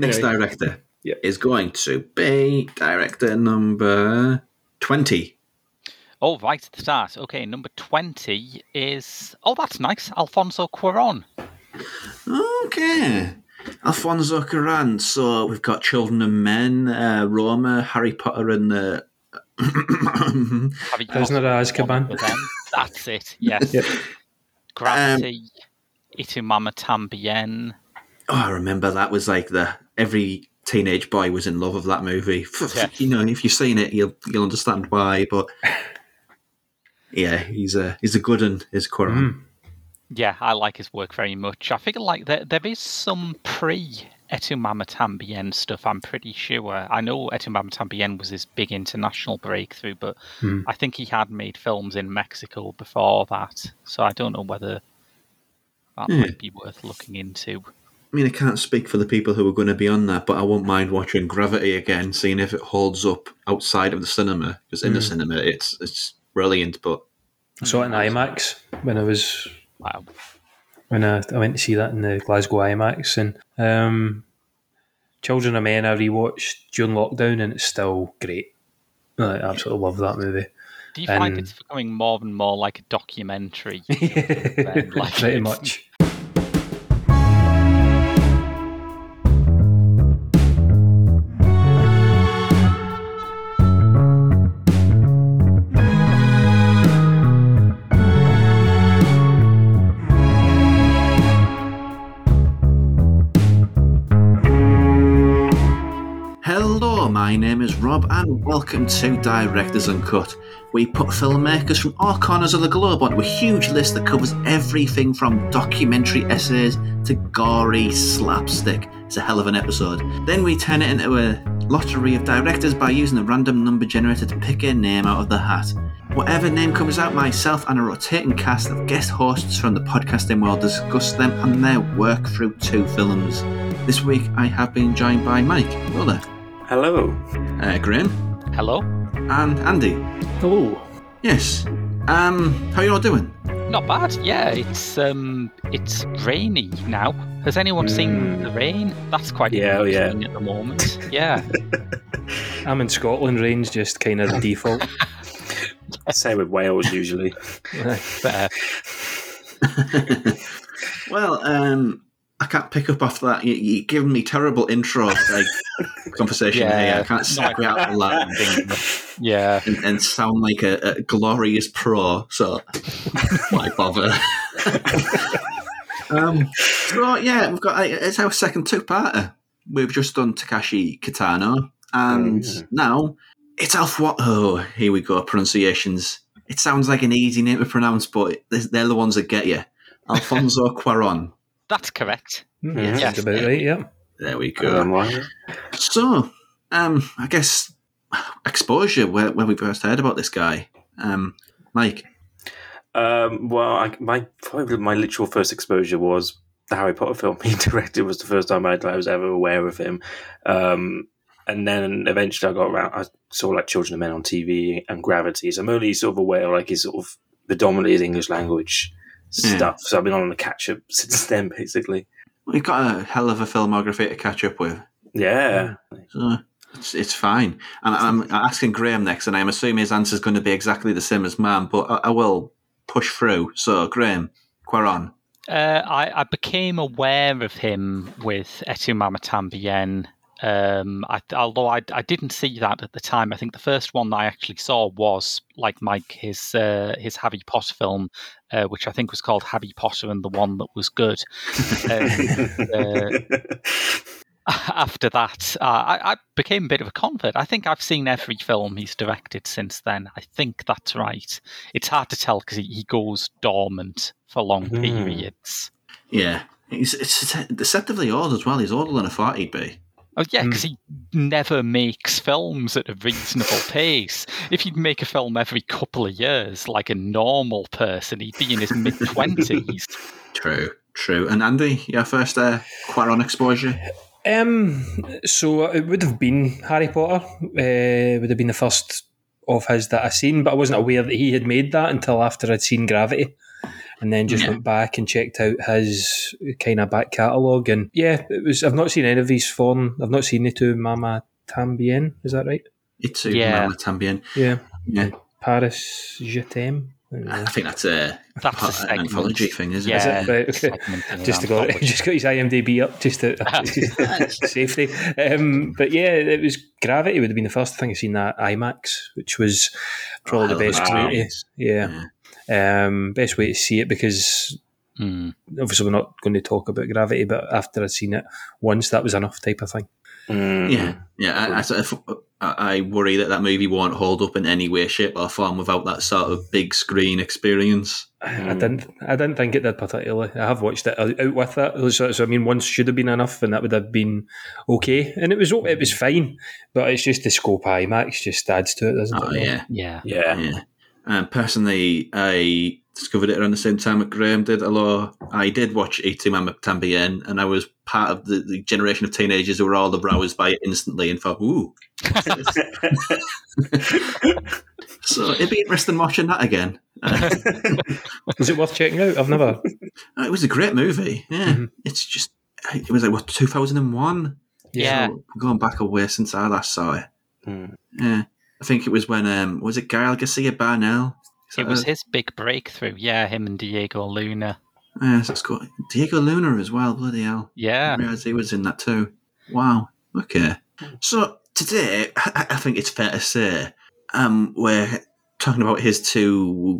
Next Anyway. director Yeah. is going to be director number 20. Oh, right at the start. Okay, number 20 is. Oh, that's nice. Alfonso Cuaron. Okay. Alfonso Cuarón. So we've got Children of Men, uh, Roma, Harry Potter, and the. Have you Prisoner of Azkaban. That's it. Yes. Yep. Gravity. Y Tu Mamá También. Oh, I remember that was like the every teenage boy was in love with that movie. Yeah. You know, if you've seen it, you'll you'll understand why. But yeah, he's a he's a good one. Is Cuarón. Mm. Yeah, I like his work very much. I feel like there there is some pre Y Tu Mamá También stuff. I'm pretty sure. I know Y Tu Mamá También was his big international breakthrough, but Hmm. I think he had made films in Mexico before that. So I don't know whether that Hmm. might be worth looking into. I mean, I can't speak for the people who are going to be on that, but I won't mind watching Gravity again, seeing if it holds up outside of the cinema. Because in the Mm. cinema, it's it's brilliant, but I saw it in IMAX when I was Wow. when I, I went to see that in the Glasgow IMAX and um, Children of Men I rewatched during lockdown and it's still great. I absolutely love that movie. Do you find And- it's becoming more and more like a documentary? Then, like, Pretty much. Name is Rob, and welcome to Directors Uncut. We put filmmakers from all corners of the globe onto a huge list that covers everything from documentary essays to gory slapstick. It's a hell of an episode. Then we turn it into a lottery of directors by using a random number generator to pick a name out of the hat. Whatever name comes out, myself and a rotating cast of guest hosts from the podcasting world discuss them and their work through two films. This week I have been joined by Mike. Hello there. Hello. Uh, Graham Hello? and Andy. Hello. Yes. Um, how you all doing? Not bad. Yeah, it's um, it's rainy now. Has anyone seen the rain? That's quite Yeah, oh, yeah. interesting at the moment. Yeah, I'm in Scotland, rain's just kind of the default. Same with Wales usually. fair. Well, um, I can't pick up after that. You, you're giving me terrible intro like conversation Yeah, here. I can't segue out of that Yeah, and, and sound like a, a glorious pro. So why bother? um, so yeah, we've got it's our second two-parter. We've just done Takeshi Kitano, and Mm. now it's Alf. What? Oh, here we go. Pronunciations. It sounds like an easy name to pronounce, but they're the ones that get you. Alfonso Cuaron. That's correct. Mm, Yes. That's about right, yeah. There we go. Um. So, um, I guess exposure where, where we first heard about this guy, um, Mike. Um, well, I, my probably my literal first exposure was the Harry Potter film he directed. Was the first time I, I was ever aware of him. Um, and then eventually I got around. I saw like Children of Men on TV and Gravity. So I'm only sort of aware like his sort of predominantly his English language Yeah. stuff. So I've been on the catch up since then, basically. We've got a hell of a filmography to catch up with, Yeah. so it's, it's fine. And I'm asking Graham next, and I'm assuming his answer is going to be exactly the same as mine, but I, I will push through. So, Graham, Cuarón. Uh, I, I became aware of him with Y Tu Mamá También. Um, I, although I, I didn't see that at the time. I think the first one that I actually saw was like Mike his uh, his Harry Potter film, uh, which I think was called Harry Potter and the One That Was Good. Um, uh, after that, uh, I, I became a bit of a convert. I think I've seen every film he's directed since then. I think that's right. It's hard to tell because he, he goes dormant for long Hmm. periods. Yeah. He's, it's deceptively old as well. He's older than I thought he'd be. Oh yeah, because he never makes films at a reasonable pace. If he'd make a film every couple of years, like a normal person, he'd be in his mid twenties. True, true. And Andy, your first uh, Cuarón exposure? Um, so it would have been Harry Potter. Uh, would have been the first of his that I seen, but I wasn't aware that he had made that until after I'd seen Gravity. And then just Yeah. went back and checked out his kind of back catalogue. And yeah, it was. I've not seen any of these foreign. I've not seen the two Mama Tambien. Is that right? It's a Yeah. Mama Tambien. Yeah. Yeah, Paris Je t'aime. I don't know. I think that's a, That's a an segment. anthology thing, isn't Yeah. it? Right, okay. just to go, just got his IMDb up, just to safety. Um, but yeah, it was Gravity would have been the first thing I seen that IMAX, which was probably Oh, the best wow. way yeah, um, best way to see it because Hmm. obviously we're not going to talk about Gravity, but after I'd seen it once, that was enough type of thing. Mm. Yeah, yeah. I, I, sort of- I I worry that that movie won't hold up in any way, shape, or form without that sort of big screen experience. I Mm. didn't. I didn't think it did particularly. I have watched it out with that, so, so I mean, once should have been enough, and that would have been okay. And it was it was fine, but it's just the scope of IMAX just adds to it, doesn't Oh it? yeah, Yeah. Yeah. yeah. Um, personally, I discovered it around the same time that Graham did. Although I did watch Et tu Mama Tambien, and I was part of the, the generation of teenagers who were all aroused by it instantly and thought, "Ooh." so it'd be interesting watching that again. Uh, Is it worth checking out? I've never. it was a great movie. Yeah, Mhm. it's just it was like what two thousand and one. Yeah. So, going back a way since I last saw it. Mm. Yeah, I think it was when um was it Gael García Bernal? It was her? his big breakthrough. Yeah, him and Diego Luna. Yeah, it's got Diego Luna as well. Bloody hell! Yeah. I realised he was in that too. Wow. Okay. So today, I, I think it's fair to say, um, we're talking about his two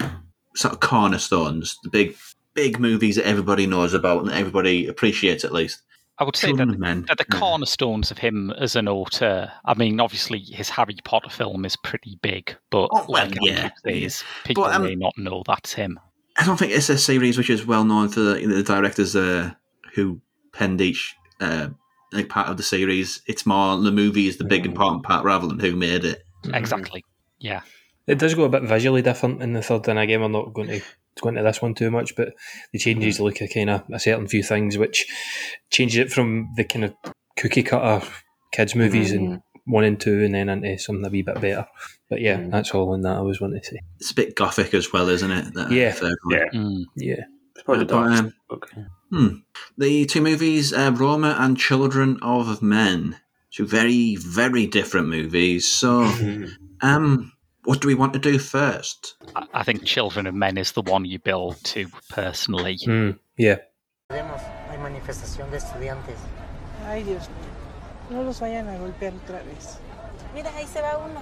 sort of cornerstones, the big, big movies that everybody knows about and everybody appreciates at least. I would say Children that of Men. the Yeah. cornerstones of him as an author. I mean, obviously, his Harry Potter film is pretty big, but Oh, well, like yeah, Andrew says, people But, um, may not know that's him. I don't think it's a series which is well known for the, the directors uh, who penned each uh, like part of the series. It's more the movie is the big important part rather than who made it. Exactly. Yeah. It does go a bit visually different in the third, and again, we're not going to go into this one too much, but it changes the look of kind of a certain few things, which changes it from the kind of cookie cutter kids movies and one and two, and then into something a wee bit better. But yeah, Mm. that's all in that I was wanting to say. It's a bit gothic as well, isn't it? That Yeah. Yeah. Mm. Yeah, It's probably the But, darkest um, book. The two movies, uh, Roma and Children of Men, two very, very different movies. So, um, what do we want to do first? I, I think Children of Men is the one you build to personally. Mm, yeah. Hay manifestación de estudiantes. Ay, Dios mío. No los vayan a golpear otra vez. Mira, ahí se va uno.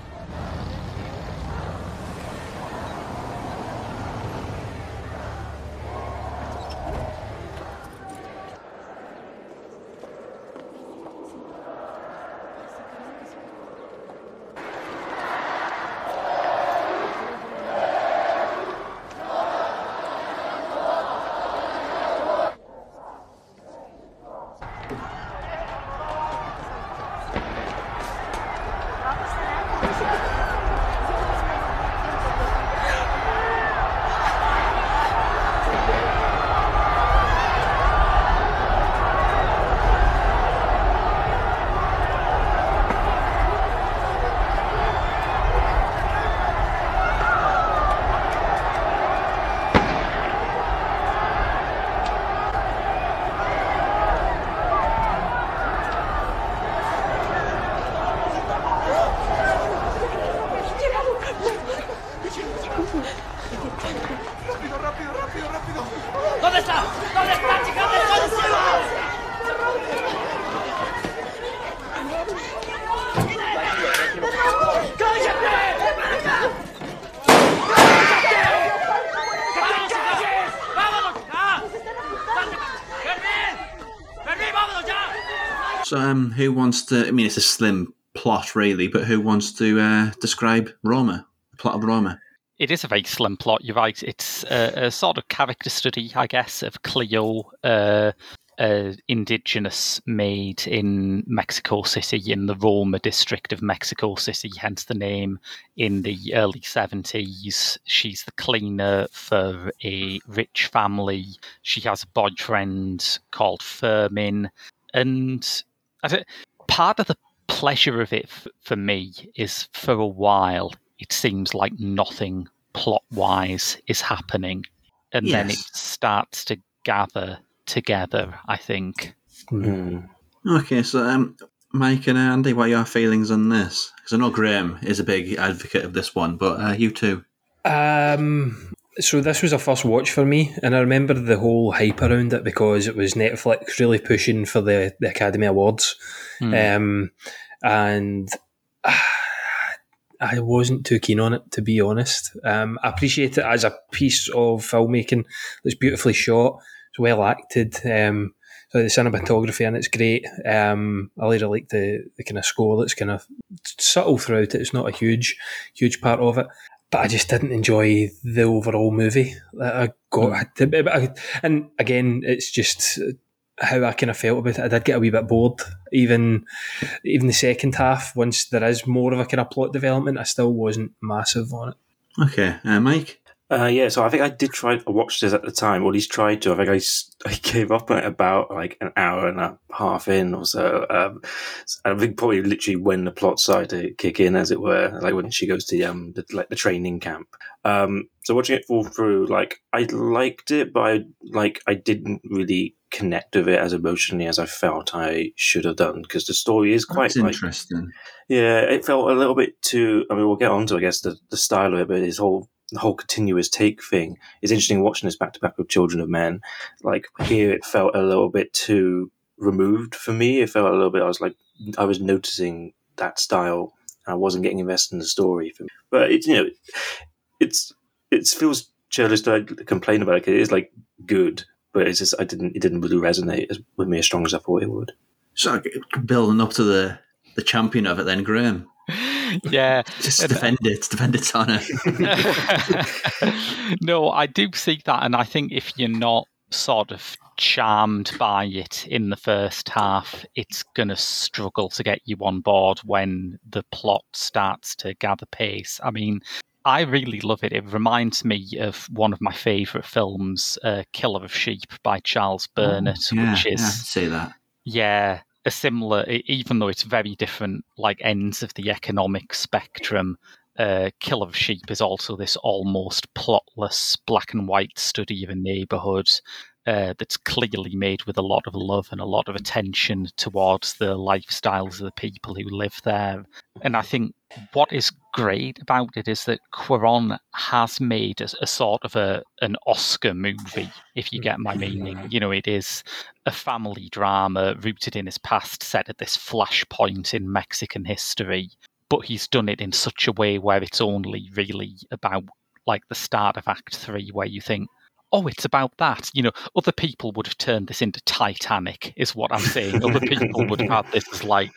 Who wants to? I mean, it's a slim plot, really, but who wants to uh, describe Roma? The plot of Roma. It is a very slim plot. You're right. It's a, a sort of character study, I guess, of Cleo, uh, uh, indigenous maid in Mexico City, in the Roma district of Mexico City, hence the name. In the early 70s, she's the cleaner for a rich family. She has a boyfriend called Fermin. And I th- part of the pleasure of it f- for me is for a while, it seems like nothing plot wise is happening. and then it starts to gather together. I think. Mm. Okay, so um, Mike and Andy, what are your feelings on this? Because I know Graham is a big advocate of this one, but uh, you too. Um, so this was a first watch for me, and I remember the whole hype around it because it was Netflix really pushing for the, the Academy Awards, Hmm. um, and ah, I wasn't too keen on it to be honest. Um, I appreciate it as a piece of filmmaking. It's beautifully shot, it's well acted. Um, so the cinematography and it's great. Um, I really like the, the kind of score that's kind of subtle throughout it. It's not a huge, huge part of it but I just didn't enjoy the overall movie that I got. I- And again, it's just how I kind of felt about it. I did get a wee bit bored. Even even the second half, once there is more of a kind of plot development, I still wasn't massive on it. Okay, uh, Mike. Uh, yeah, so I think I did try. I watched this at the time, or at least tried to. I think I, I gave up at about like an hour and a half in or so. Um, I think probably literally when the plot started to kick in, as it were, like when she goes to um the, like the training camp. Um, so watching it fall through, like I liked it, but I, like I didn't really connect with it as emotionally as I felt I should have done because the story is quite like interesting. yeah, it felt a little bit too. I mean, we'll get on to, I guess, the, the style of it, but his whole the whole continuous take thing is interesting. Watching this back to back with Children of Men, like here, it felt a little bit too removed for me. It felt a little bit. I was like, I was noticing that style. I wasn't getting invested in the story. For me. But it's you know, it's it feels churlish to like, complain about it. It is like good, but it's just I didn't. It didn't really resonate with me as strong as I thought it would. So building up to the the champion of it, then Graham. yeah. Just defend it, defend its honour. no, I do see that, and I think if you're not sort of charmed by it in the first half, it's going to struggle to get you on board when the plot starts to gather pace. I mean, I really love it. It reminds me of one of my favourite films, uh, Killer of Sheep by Charles Burnett, Oh, yeah, which is I'd say that. yeah, a similar, even though it's very different, like ends of the economic spectrum. Uh, Kill of Sheep is also this almost plotless black and white study of a neighborhood uh, that's clearly made with a lot of love and a lot of attention towards the lifestyles of the people who live there. And I think what is great about it is that Cuarón has made a, a sort of a an Oscar movie, if you get my mm-hmm. meaning. You know, it is a family drama rooted in his past, set at this flashpoint in Mexican history. But he's done it in such a way where it's only really about like the start of Act Three, where you think, oh, it's about that. You know, other people would have turned this into Titanic, is what I'm saying. other people would have had this as like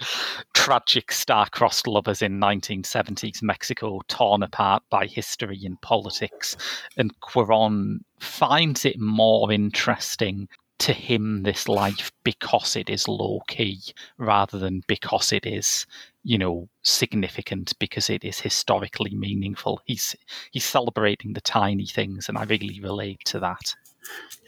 tragic star-crossed lovers in 1970s Mexico, torn apart by history and politics. And Cuarón finds it more interesting to him this life because it is low key rather than because it is you know significant because it is historically meaningful he's he's celebrating the tiny things and i really relate to that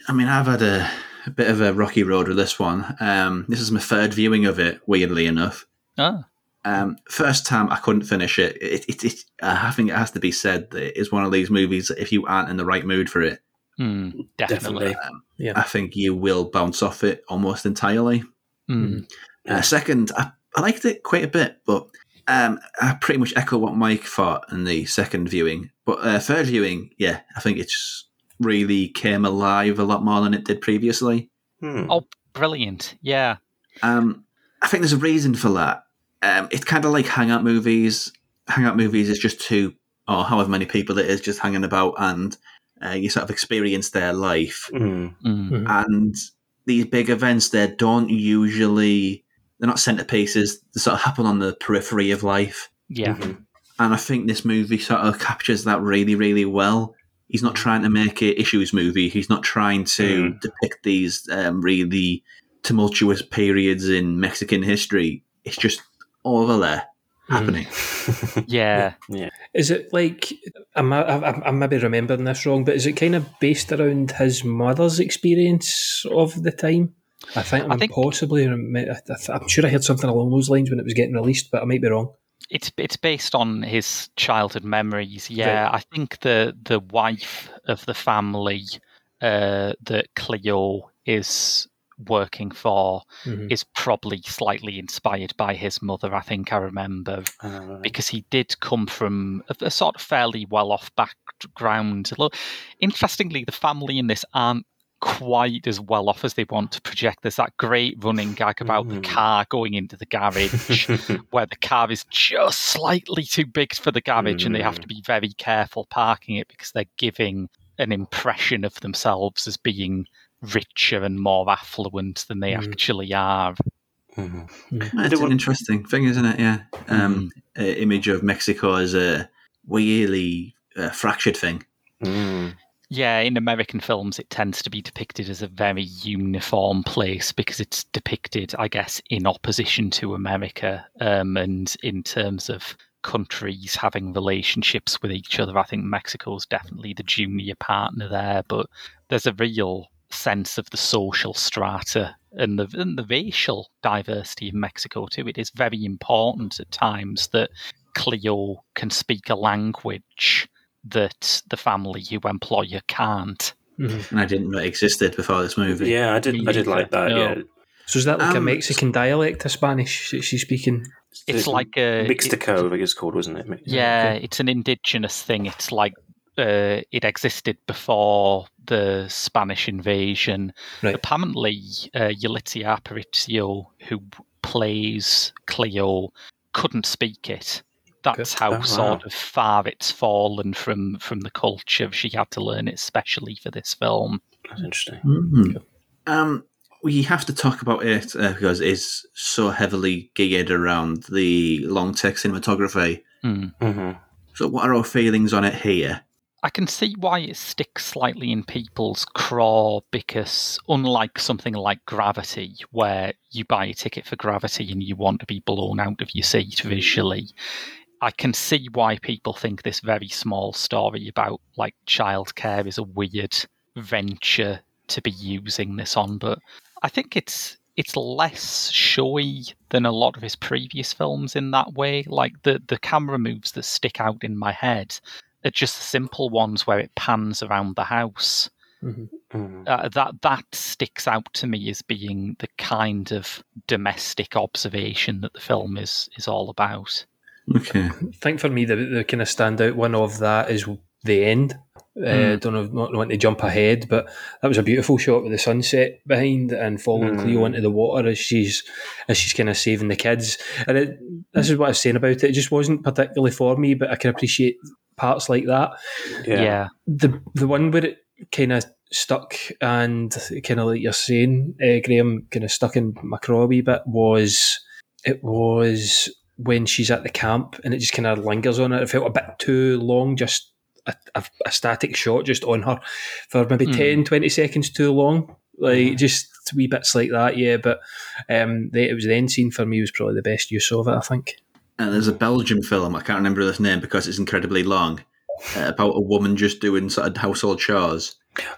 I mean, I've had a, a bit of a rocky road with this one. Um, this is my third viewing of it, weirdly enough. ah Um, first time I couldn't finish it. It, it, it I think it has to be said that it is one of these movies that if you aren't in the right mood for it, hmm, definitely, Definitely. I think you will bounce off it almost entirely. Hmm. Uh, second, I, I liked it quite a bit, but um, I pretty much echo what Mike thought in the second viewing. But uh, third viewing, yeah, I think it's really came alive a lot more than it did previously. Hmm. oh brilliant yeah Um, I think there's a reason for that. Um, it's kind of like hangout movies. Hangout movies is just two or however many people it is just hanging about, and uh, you sort of experience their life. Hmm. Hmm. And these big events, they don't usually they're not centerpieces. They sort of happen on the periphery of life. yeah Mhm. And I think this movie sort of captures that really, really well. He's not trying to make a issues movie. He's not trying to Mm. depict these um, really tumultuous periods in Mexican history. It's just all over there happening. yeah yeah. Is it like I'm, I'm, I'm maybe remembering this wrong, but is it kind of based around his mother's experience of the time? I think I'm I think- possibly. I I'm sure I heard something along those lines when it was getting released, but I might be wrong. it's it's based on his childhood memories. Yeah, I think the the wife of the family uh, that Cleo is working for Mhm. is probably slightly inspired by his mother. I think I remember Uh, because he did come from a, a sort of fairly well-off background. Look, interestingly, the family in this aren't quite as well off as they want to project. There's that great running gag about the Mm. car going into the garage, where the car is just slightly too big for the garage, and they have to be very careful parking it because they're giving an impression of themselves as being richer and more affluent than they Mm. actually are. mhm. It's an interesting thing, isn't it? Yeah. Um, uh, image of Mexico as a really uh, fractured thing. Mm. Yeah, in American films, it tends to be depicted as a very uniform place because it's depicted, I guess, in opposition to America. Um, and in terms of countries having relationships with each other, I think Mexico's definitely the junior partner there. But there's a real sense of the social strata and the, and the racial diversity of Mexico, too. It is very important at times that Cleo can speak a language that the family who employ her can't. Mhm. And I didn't know it existed before this movie. Yeah, I did. Me I did like that. neither, Yeah. So is that like a Um, Mexican dialect of Spanish that she's speaking? It's like a Mixteco, I think it's called, wasn't it? Mi- Yeah, it's an indigenous thing. It's like uh, it existed before the Spanish invasion. Right. Apparently, uh, Yalitza Aparicio, who plays Cleo, couldn't speak it. That's how Oh, wow. sort of far it's fallen from from the culture. She had to learn it especially for this film. That's interesting. Mhm. Um, we have to talk about it uh, because it's so heavily geared around the long tech cinematography. Hmm. hmm So, what are our feelings on it here? I can see why it sticks slightly in people's craw because, unlike something like Gravity, where you buy a ticket for Gravity and you want to be blown out of your seat visually, I can see why people think this very small story about like childcare is a weird venture to be using this on. But I think it's it's less showy than a lot of his previous films in that way. Like the the camera moves that stick out in my head are just simple ones where it pans around the house. Mm. Uh, that that sticks out to me as being the kind of domestic observation that the film is is all about. Okay. I think for me, the, the kind of standout one of that is the end. Uh, don't know, not want to jump ahead, but that was a beautiful shot with the sunset behind and following Mm. Cleo into the water as she's as she's kind of saving the kids. And it, this is what I was saying about it. It just wasn't particularly for me, but I can appreciate parts like that. Yeah. yeah. The the one where it kind of stuck and kind of like you're saying, uh, Graham, kind of stuck in my craw a wee bit was it was when she's at the camp and it just kind of lingers on it. It felt a bit too long, just a, a, a static shot just on her for maybe Mm. 10, 20 seconds too long. Like Mhm. just wee bits like that, yeah. But um, the, it was the end scene for me was probably the best use of it. I think. And there's a Belgian film, I can't remember this name because it's incredibly long, uh, about a woman just doing sort of household chores.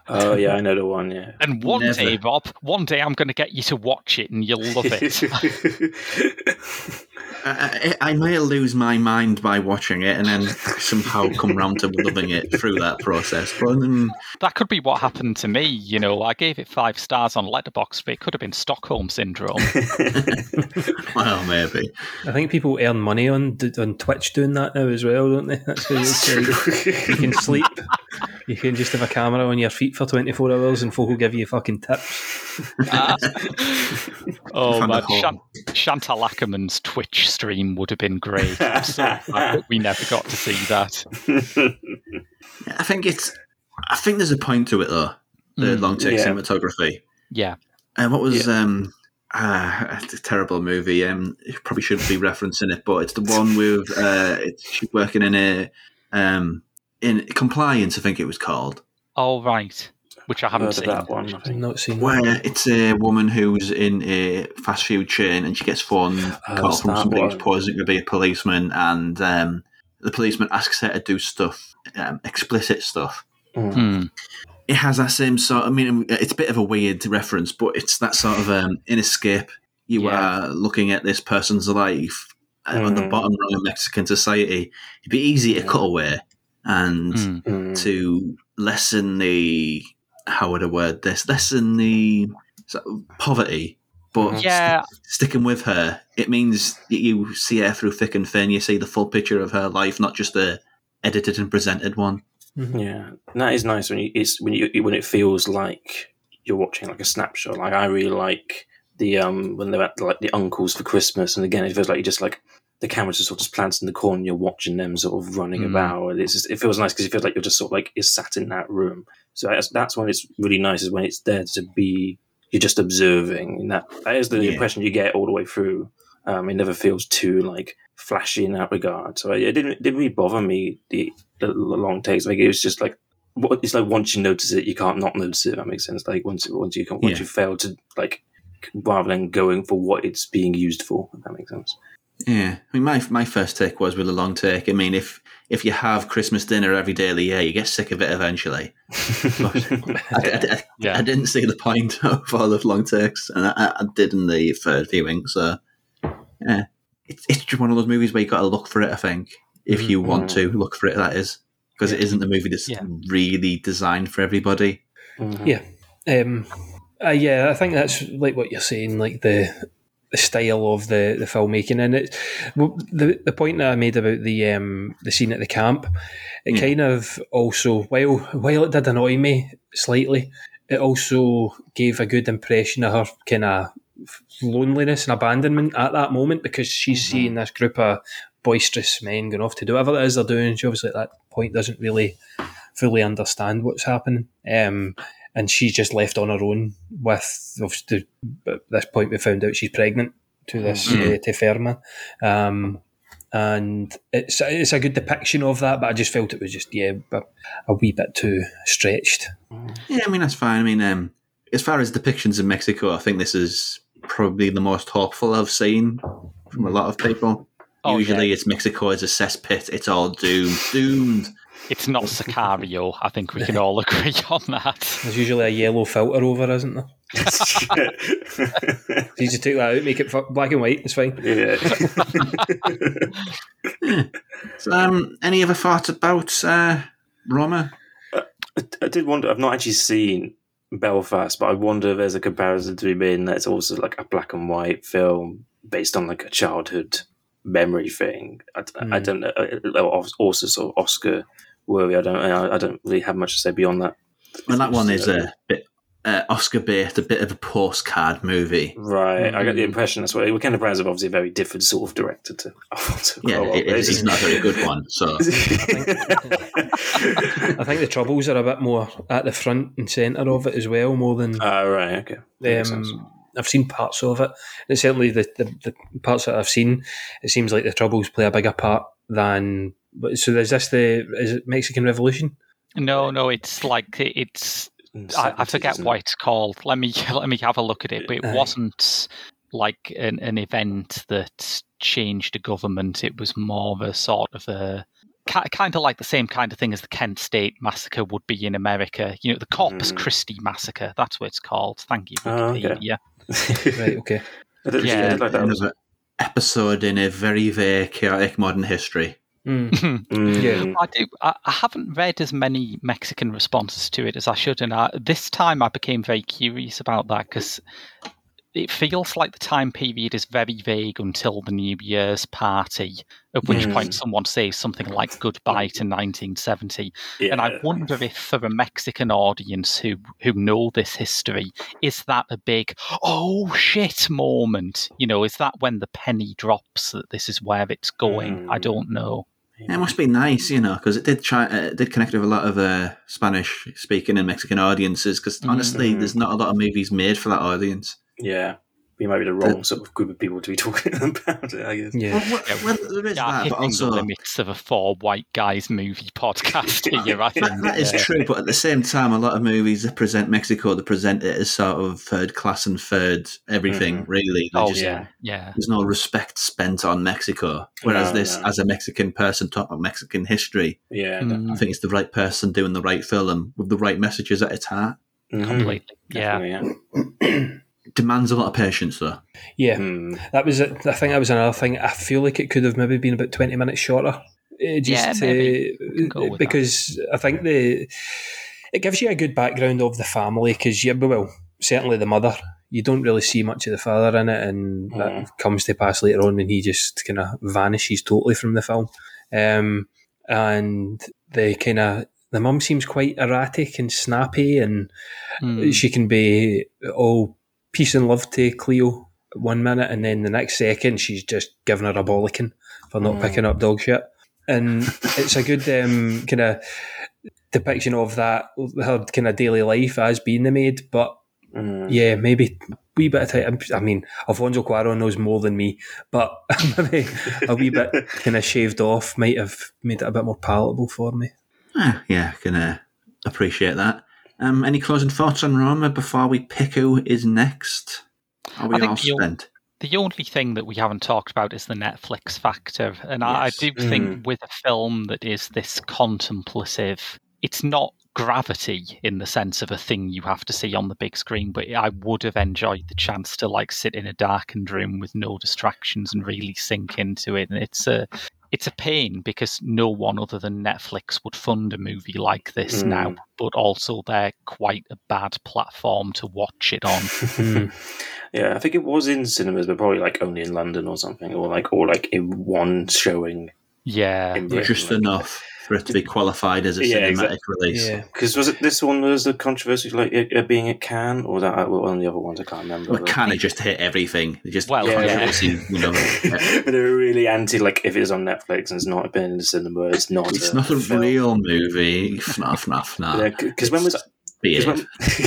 Oh yeah, I know the one. Yeah. And one Never. day, Rob, one day I'm going to get you to watch it and you'll love it. I, I, I may lose my mind by watching it and then somehow come round to loving it through that process. But um, that could be what happened to me. You know, I gave it five stars on Letterboxd, but it could have been Stockholm syndrome. well, maybe. I think people earn money on on Twitch doing that now as well, don't they? That's how it's like, you can sleep. You can just have a camera on your feet for 24 hours and folk will give you fucking tips. oh Found man, a hole. Shan- Chantal Akerman's Twitch stream would have been great. So we never got to see that. I think it's. I think there's a point to it though. The Mm, long take yeah. cinematography. Yeah, And what was um ah, it's a terrible movie. Um, you probably shouldn't be referencing it, but it's the one with uh, it's she's working in a um in compliance. I think it was called. all right. Which I haven't seen. that one. I I've think. not seen Where it's a woman who's in a fast food chain and she gets phone Oh, call from that somebody who's posing to be a policeman, and um, the policeman asks her to do stuff, um, explicit stuff. Mm. Hmm. It has that same sort. I mean, it's a bit of a weird reference, but it's that sort of um, in escape. You Yeah. are looking at this person's life uh, on the Mm. bottom rung of Mexican society. It'd be easy to Yeah. cut away and. Mm. to lessen the how would I word this? Lessen the sort of poverty, but Yeah. st- sticking with her. It means that you see her through thick and thin. You see the full picture of her life, not just the edited and presented one. Yeah, and that is nice when you it's when you when it feels like you're watching like a snapshot. Like I really like the um when they're at like the uncles for Christmas, and again it feels like you're just like the camera's just sort of just planted in the corner, and you're watching them sort of running Mm. about. Just, it feels nice because it feels like you're just sort of like you're sat in that room. So that's, that's when it's really nice is when it's there to be you're just observing, and that that is the Yeah. impression you get all the way through. Um, it never feels too like flashy in that regard. So it didn't it didn't really bother me the, the long takes. Like it was just like it's like once you notice it, you can't not notice it. If that makes sense. Like once once you can, once Yeah. you fail to like rather than going for what it's being used for. If that makes sense. Yeah, I mean, my my first take was with a long take. I mean, if if you have Christmas dinner every day of the year, you get sick of it eventually. But I, I- I- Yeah. I didn't see the point of all the long takes, and I, I did in the third viewing. So, yeah, it's it's just one of those movies where you got to look for it. I think if you want to look for it, that is because it isn't a movie that's Yeah. really designed for everybody. Mhm. Yeah. Um, uh, yeah, I think that's like what you're saying, like the the style of the, the filmmaking, and it the the point that I made about the um, the scene at the camp, it Yeah. kind of also while while it did annoy me slightly, it also gave a good impression of her kind of loneliness and abandonment at that moment because she's seeing this group of boisterous men going off to do whatever it is they're doing. She obviously at that point doesn't really fully understand what's happening. Um, and she's just left on her own with obviously at this point we found out she's pregnant to this Mhm. uh, to Fermin. Um, and it's it's a good depiction of that, but I just felt it was just yeah a, a wee bit too stretched. Yeah, I mean that's fine. I mean, um, as far as depictions in Mexico, I think this is probably the most hopeful I've seen from a lot of people. Oh, Usually, it's Mexico as a cesspit. It's all doomed, doomed. It's not Sicario. I think we can all agree on that. There's usually a yellow filter over, isn't there? yeah. You just take that out, make it black and white. It's fine. So, um, any other thoughts about uh, Roma? I did wonder. I've not actually seen Belfast, but I wonder if there's a comparison to be made. That's also like a black and white film based on like a childhood memory thing. I, I Hmm. don't know. uh, Also, sort of Oscar worthy. I don't. I, I don't really have much to say beyond that. Well, that one is a bit uh, Oscar bait, a bit of a postcard movie. Right. I got the Mm. impression that's what Kenneth Branagh's obviously a very different sort of director to Alfonso Yeah, it, it's not a very good one. So, I think the troubles are a bit more at the front and centre of it as well, more than Ah, right. Okay. That makes sense. Um, I've seen parts of it, and certainly the, the, the parts that I've seen, it seems like the Troubles play a bigger part than. But- So is this the is it Mexican Revolution? No, no, it's like it's. I, I forget isn't what it's called. Let me let me have a look at it. But it Aye. wasn't like an, an event that changed a government. It was more of a sort of a kind of like the same kind of thing as the Kent State massacre would be in America. You know, the Corpus Mm. Christi massacre. That's what it's called. Thank you, Oh, okay. Wikipedia. Right. Okay. Yeah. I did like that. another episode in a very, very chaotic modern history. Mm. Mm. Yeah. I do. I, I haven't read as many Mexican responses to it as I should, and I, this time I became very curious about that because it feels like the time period is very vague until the New Year's party, at which Mm. point someone says something like "Goodbye to 1970," and I wonder if for a Mexican audience who who know this history, is that a big "oh shit" moment? You know, is that when the penny drops that this is where it's going? I Mm. don't know. It must be nice, you know, because it did try, uh, it did connect with a lot of uh, Spanish speaking and Mexican audiences. Because honestly, Mhm. there's not a lot of movies made for that audience. Yeah. We might be the wrong sort of group of people to be talking about it, I guess. Yeah. Well, well, well, there is Yeah, that, hitting but also the limits of a four white guys movie podcast here. I think. that, that is yeah. true. But at the same time, a lot of movies that present Mexico, they present it as sort of third class and third everything. Mhm. Really, They Oh just- yeah, yeah. There's no respect spent on Mexico. Whereas No, this, no. as a Mexican person talking about Mexican history, Yeah. Mm, I think it's the right person doing the right film with the right messages at its heart. Mhm. completely. Yeah. Definitely, Demands a lot of patience, though. Yeah. Mm. That was. it. I think that was another thing. I feel like it could have maybe been about twenty minutes shorter. Uh, just Yeah, to- maybe. We can that. because I think the it gives you a good background of the family because you well certainly the mother. You don't really see much of the father in it, and Mhm. that comes to pass later on when he just kind of vanishes totally from the film. Um, and the kind of the mum seems quite erratic and snappy, and Hmm. she can be all peace and love to Cleo one minute, and then the next second she's just giving her a bollocking for not Mm. picking up dog shit. And it's a good um, kind of depiction of that her kind of daily life as being the maid. But Mm. yeah, maybe a wee bit of time. I mean, Alfonso Cuarón knows more than me, but maybe a wee bit kind of shaved off might have made it a bit more palatable for me. Ah, yeah, can uh, appreciate that. Um, any closing thoughts on Roma before we pick who is next? Are we I think all the spent? The only thing that we haven't talked about is the Netflix factor. And I, I Yes. do think with a film that is this contemplative, it's not gravity in the sense of a thing you have to see on the big screen, but I would have enjoyed the chance to like sit in a darkened room with no distractions and really sink into it. And it's a it's a pain because no one other than Netflix would fund a movie like this Mm. now, but also they're quite a bad platform to watch it on. Yeah, I think it was in cinemas, but probably like only in London or something, or like or like in one showing Yeah. in Britain. Just enough for it to be qualified as a Yeah, cinematic exactly. release. Yeah. Because was it this one was the controversy like it, it being at Cannes, or that uh, one of the other ones? I can't remember. Well, kind of just hit everything. They just Well, yeah. controversy, you know. but they were really anti. Like if it's on Netflix and it's not been in the cinema, it's not. It's not a film. real movie. Fnuff, fnuff, nah. Because when was Behave. because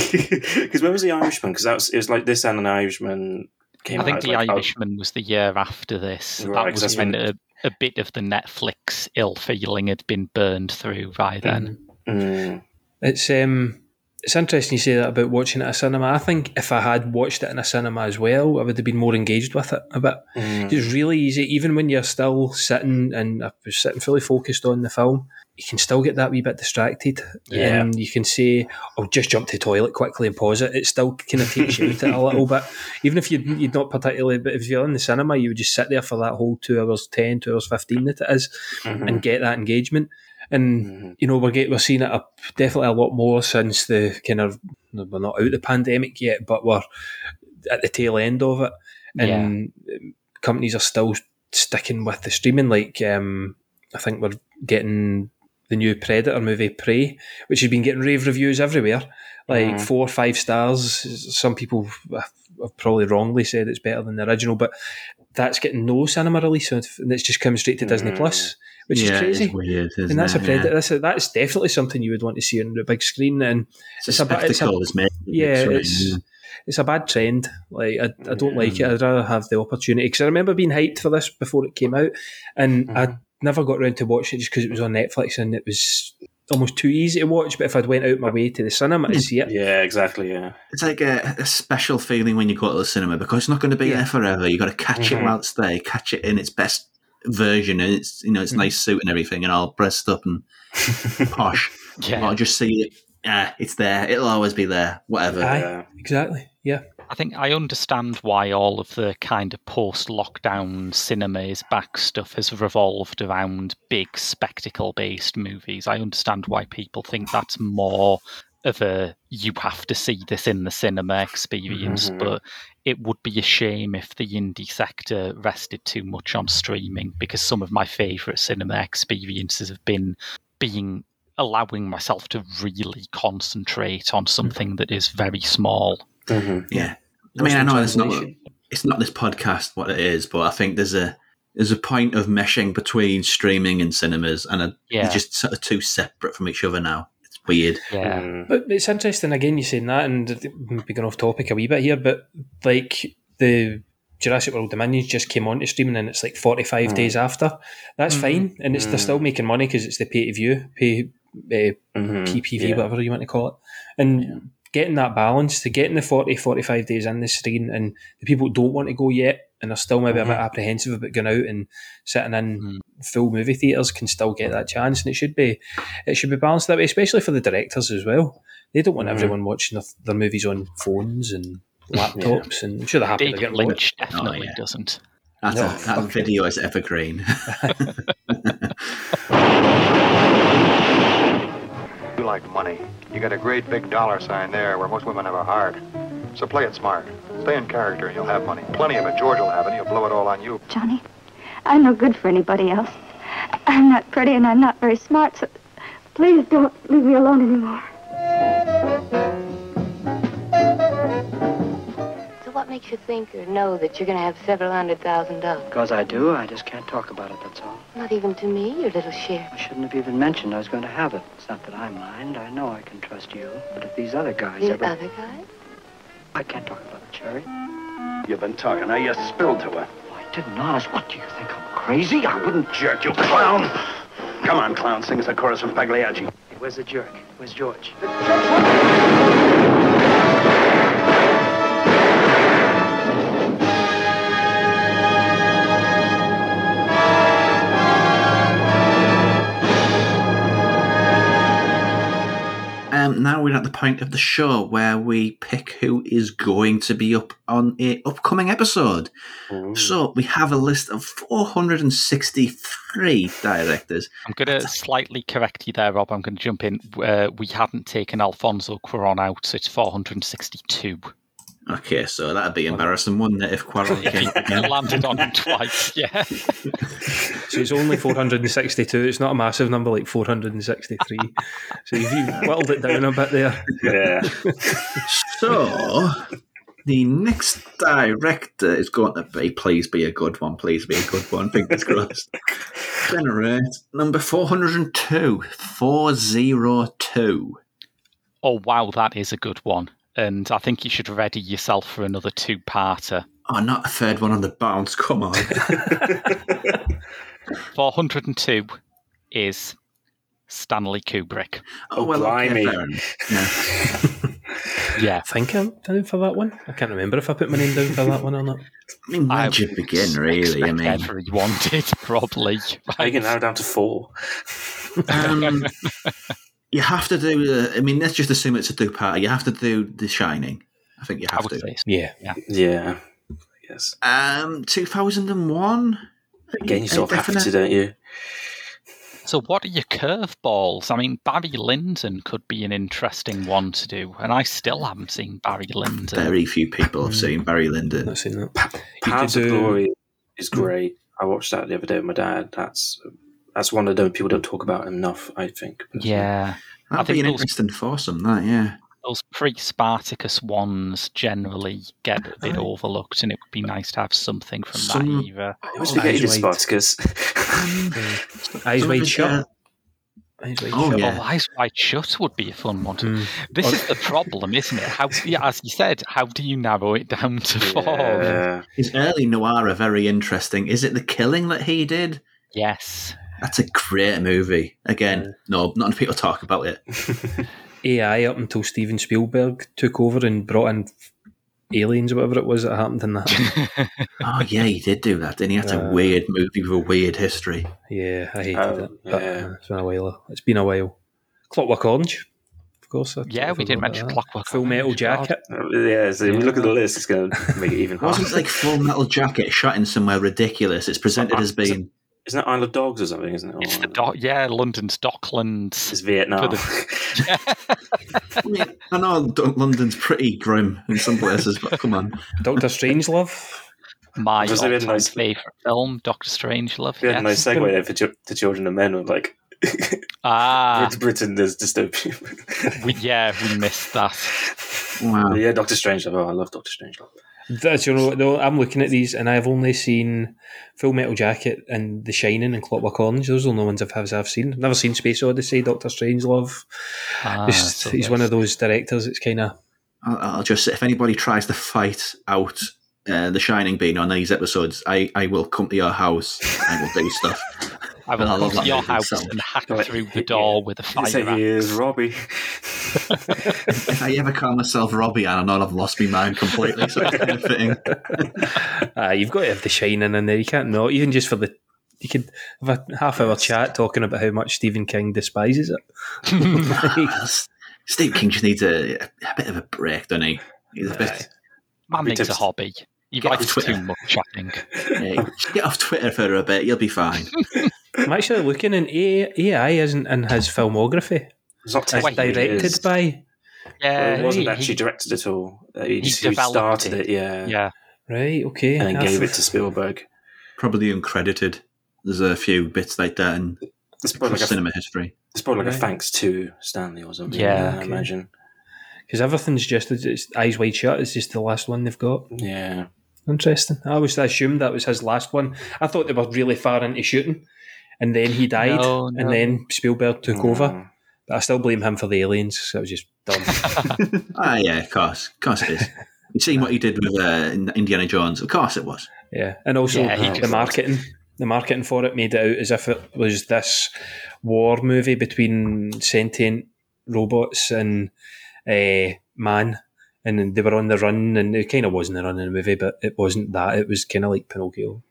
when, 'cause when was the Irishman? Because that was it was like this and an Irishman came I think out. The like, oh, Irishman was the year after this. Right, that 'cause was that's when when- uh, a, bit of the Netflix ill feeling had been burned through by then. mm, It's um, it's interesting you say that about watching it at a cinema. I think if I had watched it in a cinema as well, I would have been more engaged with it a bit. mm, It's really easy, even when you're still sitting and I was sitting fully focused on the film. You can still get that wee bit distracted, Yeah. and you can say, "I'll just jump to the toilet quickly and pause it." It still kind of takes you out it a little bit, even if you'd, you'd not particularly. But if you're in the cinema, you would just sit there for that whole two hours ten, two hours fifteen that it is, mhm, and get that engagement. And mhm. you know, we're get, we're seeing it up definitely a lot more since the kind of we're not out of the pandemic yet, but we're at the tail end of it, and um, companies are still sticking with the streaming. Like um, I think we're getting the new Predator movie, Prey, which has been getting rave reviews everywhere, like Mhm. four or five stars. Some people have probably wrongly said it's better than the original, but that's getting no cinema release, and it's just coming straight to Disney Mm. Plus, which yeah, is crazy It's weird, isn't and that's a it? predator. Yeah. That's a, that's definitely something you would want to see on the big screen. And It's, It's a a it's a- spectacle. It's, made. yeah, right, it's it's a bad trend. Like I, I don't Yeah. like it. I'd rather have the opportunity because I remember being hyped for this before it came out, and I never got around to watching it just because it was on Netflix and it was almost too easy to watch. But if I'd went out my way to the cinema to see it, Yeah, exactly. Yeah. It's like a, a special feeling when you go to the cinema because it's not going to be Yeah. there forever. You got to catch it Mhm. while it's there, catch it in its best version, and it's you know it's Mhm. nice suit and everything, and all dressed up and posh. Yeah. Or just see it. Yeah, it's there. It'll always be there. Whatever. Aye. Yeah. exactly. Yeah, I think I understand why all of the kind of post lockdown cinemas back stuff has revolved around big spectacle based movies. I understand why people think that's more of a you have to see this in the cinema experience, Mhm. but it would be a shame if the indie sector rested too much on streaming because some of my favourite cinema experiences have been being allowing myself to really concentrate on something that is very small. Mhm. Yeah. I mean, I know it's not it's not this podcast what it is, but I think there's a there's a point of meshing between streaming and cinemas, and a, Yeah. they're just sort of two separate from each other now. It's weird. Yeah. Mm. But it's interesting again. you're saying that, and we're going off topic a wee bit here, but like the Jurassic World Dominions just came on to streaming, and it's like forty five Mm. days after. That's Mhm. fine, and it's they're Mm. still making money because it's the pay to view, pay uh, Mhm. PPV, Yeah. whatever you want to call it, and. Yeah. Getting that balance to getting the 40, 45 days in the screen, and the people don't want to go yet, and are still maybe a bit Mhm. apprehensive about going out and sitting in Mhm. full movie theaters, can still get that chance, and it should be, it should be balanced that way, especially for the directors as well. They don't want Mhm. everyone watching their, their movies on phones and laptops, and I'm sure they're happy David to get Lynch definitely Oh, yeah. doesn't. That's No, a, that video is evergreen. like money. You got a great big dollar sign there where most women have a heart. So play it smart. Stay in character and you'll have money. Plenty of it. George will have it. He'll blow it all on you. Johnny, I'm no good for anybody else. I'm not pretty and I'm not very smart, so please don't leave me alone anymore. So what makes you think or know that you're going to have several hundred thousand dollars? Because I do, I just can't talk about it, that's all. Not even to me, your little share. I shouldn't have even mentioned I was going to have it. It's not that I mind. I know I can trust you. But if these other guys The ever... other guys? I can't talk about it, Cherry. You've been talking. Now you spilled to her. I didn't, honest. What do you think? I'm crazy? I wouldn't... Jerk, you clown! Come on, clown, sing us a chorus from Pagliacci. Hey, where's the jerk? Where's George? Um, now we're at the point of the show where we pick who is going to be up on a upcoming episode. So we have a list of 463 directors. I'm going to slightly correct you there, Rob. I'm going to jump in. Uh, we haven't taken Alfonso Cuarón out, so it's 462. Okay, so that'd be embarrassing, wouldn't it, if Cuarón came I again? landed on him twice, yeah. So it's only 462. It's not a massive number like 463. So you've you whittled it down a bit there. Yeah. So the next director is going to be, please be a good one, please be a good one, fingers crossed. Generate number 402, 402. Oh, wow, that is a good one. And I think you should ready yourself for another two parter. Oh, not a third one on the bounce, come on. 402 is Stanley Kubrick. Oh, well, okay, blimey. fair. Yeah. Yeah. I think I'm down for that one. I can't remember if I put my name down for that one or not. I mean, where'd you begin, really? I Expect mean, everyone did, probably. I can narrow down to four. um, you have to do. Uh, I mean, let's just assume it's a two parter. You have to do The Shining. I think you I have would to. say so. Yeah. Yeah. Yeah. Yes. Um, two thousand and one. Again, you sort of have to, don't you? So, what are your curveballs? I mean, Barry Lyndon could be an interesting one to do, and I still haven't seen Barry Lyndon. Very few people have seen Barry Lyndon. I've seen that. Paths of could do- Glory is great. I watched that the other day with my dad. That's that's one of them people don't talk about enough. I think. Yeah. I That'd be think an those- interesting foursome. That yeah. Those pre Spartacus ones generally get a bit overlooked, and it would be nice to have something from Some- that era. I always Oh, forget Eyes he did Wide. Spartacus. Eyes Some of wide it, shut. Eyes wide Oh, shut. yeah. Oh, Eyes Wide Shut would be a fun one. Mm. This is the problem, isn't it? How, yeah, as you said, how do you narrow it down to four? yeah. His early noir are very interesting. Is it The Killing that he did? Yes. That's a great movie. Again, no, not enough people talk about it. AI up until Steven Spielberg took over and brought in aliens whatever it was that happened in that. Oh yeah, he did do that. Didn't he? That's a Uh, weird movie with a weird history. yeah, I hated Oh, it. But, yeah. uh, it's been a while. It's been a while. Clockwork Orange, of course. I Yeah, we did about mention that. Clockwork Full Metal Orange, God. Jacket. Yeah, so if you look at the list, it's going to make it even harder. Wasn't like Full Metal Jacket shot in somewhere ridiculous? It's presented as being Isn't it Isle of Dogs or something, isn't it? It's Or- the dock, yeah, London's Docklands. It's Vietnam. I, mean, I know London's pretty grim in some places, but come on. Doctor Strangelove. My Just a bit all-time nice- favourite film, Doctor Strangelove. We had a yes. nice segue there for ch- the children of men. With like Ah, Brit- Britain, there's dystopia. we, yeah, we missed that. Wow. yeah, Doctor Strangelove. Oh, I love Doctor Strangelove. That's you know though I'm looking at these and I've only seen Full Metal Jacket and The Shining and Clockwork Orange. Those are the only ones I've have, I've seen. Never seen Space Odyssey, Doctor Strangelove. Ah, Just- so he's one of those directors. It's kind of I'll, I'll just if anybody tries to fight out uh, The Shining being on these episodes, I, I will come to your house. I will do stuff. I will I come to your house so and hack through the door with a fire say he axe. is Robbie. if I ever call myself Robbie, I know I've lost my mind completely. So it's kind of fitting. uh, you've got to have The Shining in there. You can't not even just for the. You could have a half hour chat talking about how much Stephen King despises it. Stephen King just needs a, a bit of a break, doesn't he? He's a bit. Man Be needs a hobby. You get off likes Twitter. too much, I think. Yeah, get off Twitter for a bit. You'll be fine. I'm actually looking, and AI isn't in his filmography. It's not technically directed his. by. Yeah, Well, it wasn't he- actually he- directed at all. Uh, He, he just- he developed started it. it, yeah, Yeah. Right, okay. and then I gave it to Spielberg. Probably uncredited. There's a few bits like that in It's probably like a, cinema history. it's probably like a thanks to Stanley or something. Yeah, I okay. imagine. Because everything's just it's eyes wide shut. It's just the last one they've got. Yeah, Interesting. I always assumed that was his last one. I thought they were really far into shooting, and then he died, No, and then Spielberg took No. over. But I still blame him for the aliens. So it was just dumb. Ah, yeah, of course, of course it is. You've seen what he did with uh, Indiana Jones. Of course it was. yeah, and also Yeah, he the just- marketing. The marketing for it made it out as if it was this war movie between sentient robots and uh, man, and they were on the run, and it kind of wasn't a run in the movie, but it wasn't that. It was kind of like Pinocchio.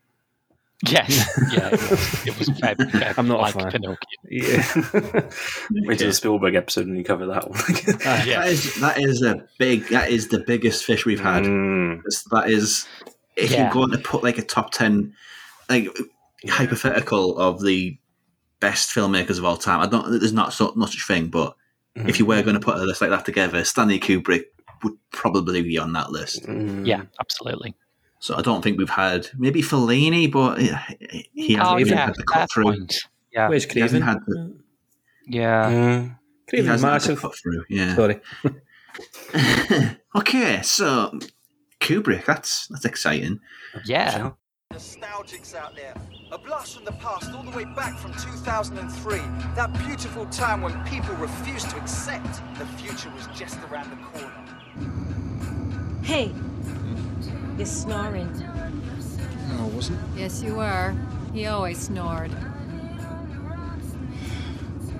Yes, yeah, it was, it was very, very I'm not a like fan. Pinocchio. Yeah. wait till the Spielberg episode and you cover that one. Ah, Yeah. That is that is a big. That is the biggest fish we've had. Mm. That is if Yeah. you're going to put like a top ten, like hypothetical of the best filmmakers of all time. I don't. There's not so, no such thing. But if you were going to put a list like that together, Stanley Kubrick would probably be on that list. Mm. Yeah, absolutely. So I don't think we've had maybe Fellini, but he he hasn't Oh really yeah, had the cut through. point. Yeah, Where's He hasn't Craven? had the, yeah. Uh, he hasn't had the massive. cut through. Yeah. Sorry. okay, so Kubrick. That's that's exciting. Yeah. Nostalgics out there. A blast from the past all the way back from 2003. That beautiful time when people refused to accept the future was just around the corner. Hey, you're snoring. No, I wasn't. Yes, you were. He always snored.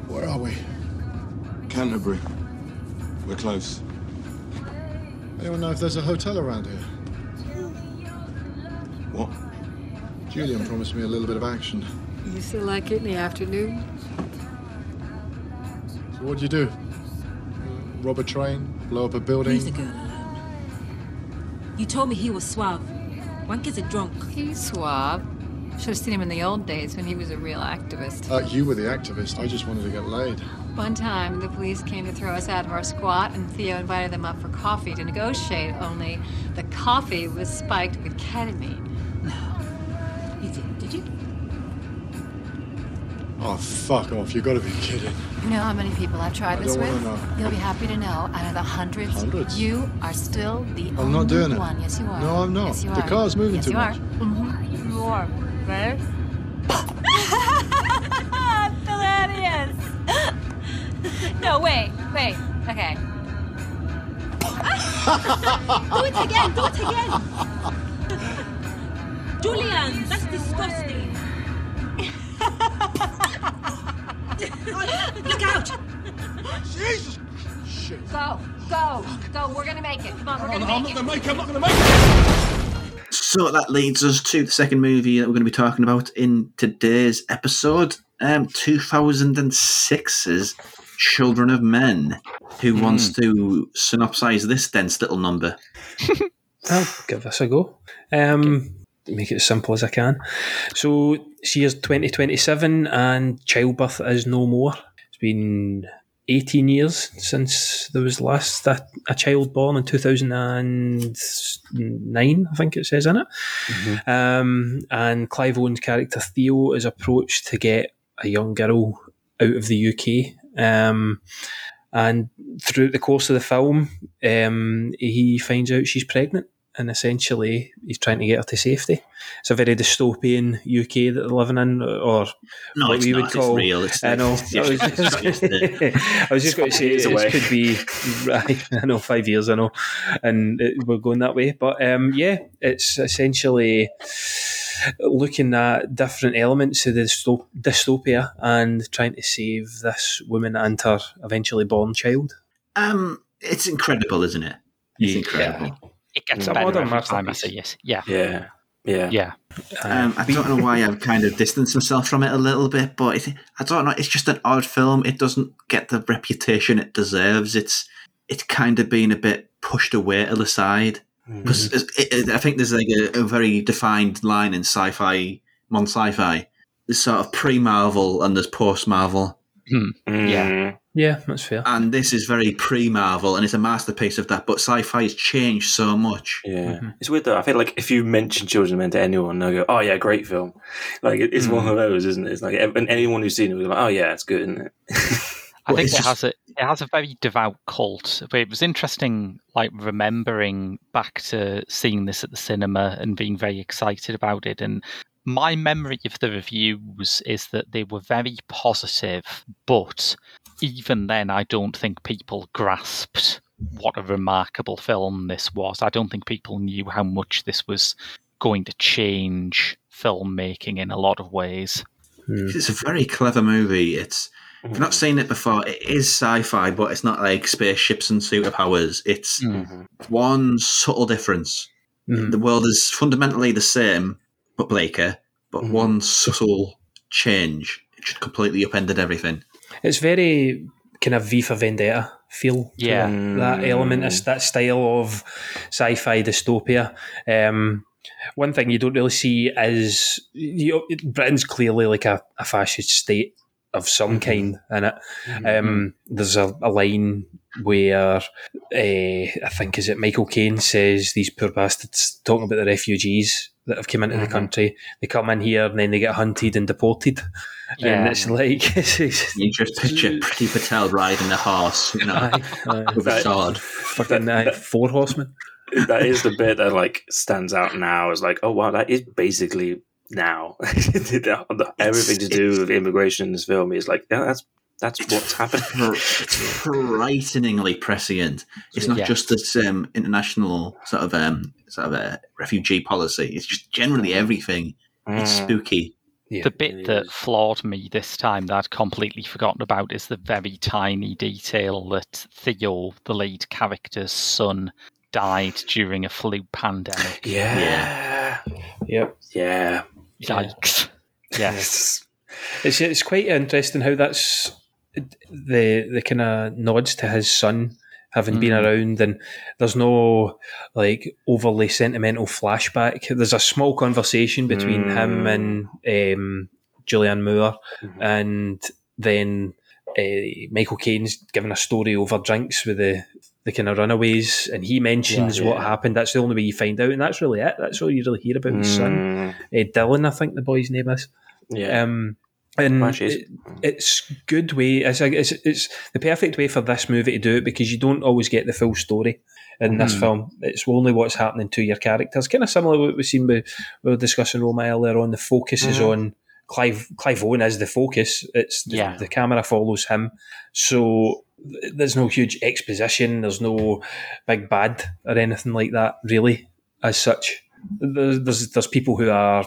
Where are we? Canterbury. We're close. Anyone know if there's a hotel around here? What? Julian promised me a little bit of action. You still like it in the afternoon? So what'd you do? Rob a train? Blow up a building? Leave the girl alone. You told me he was suave. Wankers are drunk. He's suave. Should have seen him in the old days when he was a real activist. Uh, you were the activist. I just wanted to get laid. One time, the police came to throw us out of our squat, and Theo invited them up for coffee to negotiate. Only the coffee was spiked with ketamine. No. You didn't, did you? Oh, fuck off. You gotta be kidding. You know how many people I've tried I this don't with? know. You'll be happy to know. Out of the hundreds, Hundreds? you are still the I'm only not doing it. one. Yes, you are. No, I'm not. Yes, you The are. car's moving yes, too you much. Are. Mm-hmm. You are. Right? Hilarious. No, wait, wait. Okay. do it again, do it again. Julian, that's disgusting. Out! Jesus! Shit. Go, go, go. We're gonna make it. Come on, we're gonna make it. make it. I'm not gonna make it. So that leads us to the second movie that we're going to be talking about in today's episode. Um, 2006's Children of Men. Who Hmm. wants to synopsize this dense little number? I'll give this a go. Um, make it as simple as I can. So, she is 2027 and childbirth is no more. It's been 18 years since there was last a, a child born in 2009, I think it says in it. Um, and Clive Owen's character Theo is approached to get a young girl out of the UK. Um, and throughout the course of the film, um, he finds out she's pregnant, and essentially he's trying to get her to safety. It's a very dystopian UK that they're living in, or No, what it's we not. would call. real. It's- I know. it's- I was just, it's- it's- I was just going to say it away. could be. I know five years. I know, and it, we're going that way. But um, yeah, it's essentially looking at different elements of the dysto- dystopia and trying to save this woman and her eventually born child. Um, it's incredible, isn't it? It's incredible. It gets It's a better modern every time I masterpiece. see it. Yeah. Yeah. Yeah. Yeah. Um, I don't know why I've kind of distanced myself from it a little bit, but it, I don't know. It's just an odd film. It doesn't get the reputation it deserves. It's it's kind of been a bit pushed away to the side. Because it, it, I think there's like a, a very defined line in sci-fi, mon sci-fi. There's sort of pre-Marvel and there's post-Marvel. Yeah. Yeah, that's fair. And this is very pre Marvel and it's a masterpiece of that, but sci fi has changed so much. Yeah, mm-hmm. it's weird though. I feel like if you mention Children of Men to anyone, they'll go, "Oh yeah, great film." Like it's Mm. one of those, isn't it? It's like and anyone who's seen it will be like, "Oh yeah, it's good, isn't it?" I think it has a it has a very devout cult. But it was interesting, like remembering back to seeing this at the cinema and being very excited about it. And my memory of the reviews is that they were very positive, but even then, I don't think people grasped what a remarkable film this was. I don't think people knew how much this was going to change filmmaking in a lot of ways. Hmm. It's a very clever movie. It's if you've not hmm. seen it before, it is sci-fi, but it's not like spaceships and superpowers. It's hmm. one subtle difference. The world is fundamentally the same, but bleaker. But one subtle change, it just completely upended everything. It's very kind of V for Vendetta feel. to Yeah. it. that element, is that style of sci-fi dystopia. Um, one thing you don't really see is you, Britain's clearly like a, a fascist state of some kind in it. Um, there's a, a line where uh, I think is it Michael Caine says these poor bastards talking about the refugees that have come into the country. They come in here and then they get hunted and deported. Yeah. And it's like it's, it's, You just picture Priti Patel riding a horse, you know, Aye, aye. with a sword. fucking uh, four horsemen. that is the bit that like stands out now. Is like, oh wow, that is basically now. Everything to do with immigration in this film is like, yeah, that's that's what's happening. It's frighteningly prescient. It's not Yeah. just this um, international sort of um, sort of a refugee policy. It's just generally everything. It's Mm. spooky. the bit that floored me this time that I'd completely forgotten about is the very tiny detail that Theo, the lead character's son, died during a flu pandemic. Yeah. Yep. Yeah. Yikes. Yes. It's it's quite interesting how that's the the kind of nods to his son having been Mm. around, and there's no like overly sentimental flashback. There's a small conversation between him and um, Julianne Moore, and then uh, Michael Caine's giving a story over drinks with the. The kind of runaways, and he mentions Yeah, what happened. That's the only way you find out, and that's really it. That's all you really hear about his son, Mm. uh, Dylan. I think the boy's name is. Yeah. Um, and it- it's good way. It's, it's it's the perfect way for this movie to do it because you don't always get the full story in this Mhm. film. It's only what's happening to your characters. Kind of similar to what we've seen. With, we were discussing Roma earlier on. The focus is Mhm. on Clive. Clive Owen is the focus. It's the, Yeah. the camera follows him. So there's no huge exposition. There's no big bad or anything like that. Really, as such, there's there's, there's people who are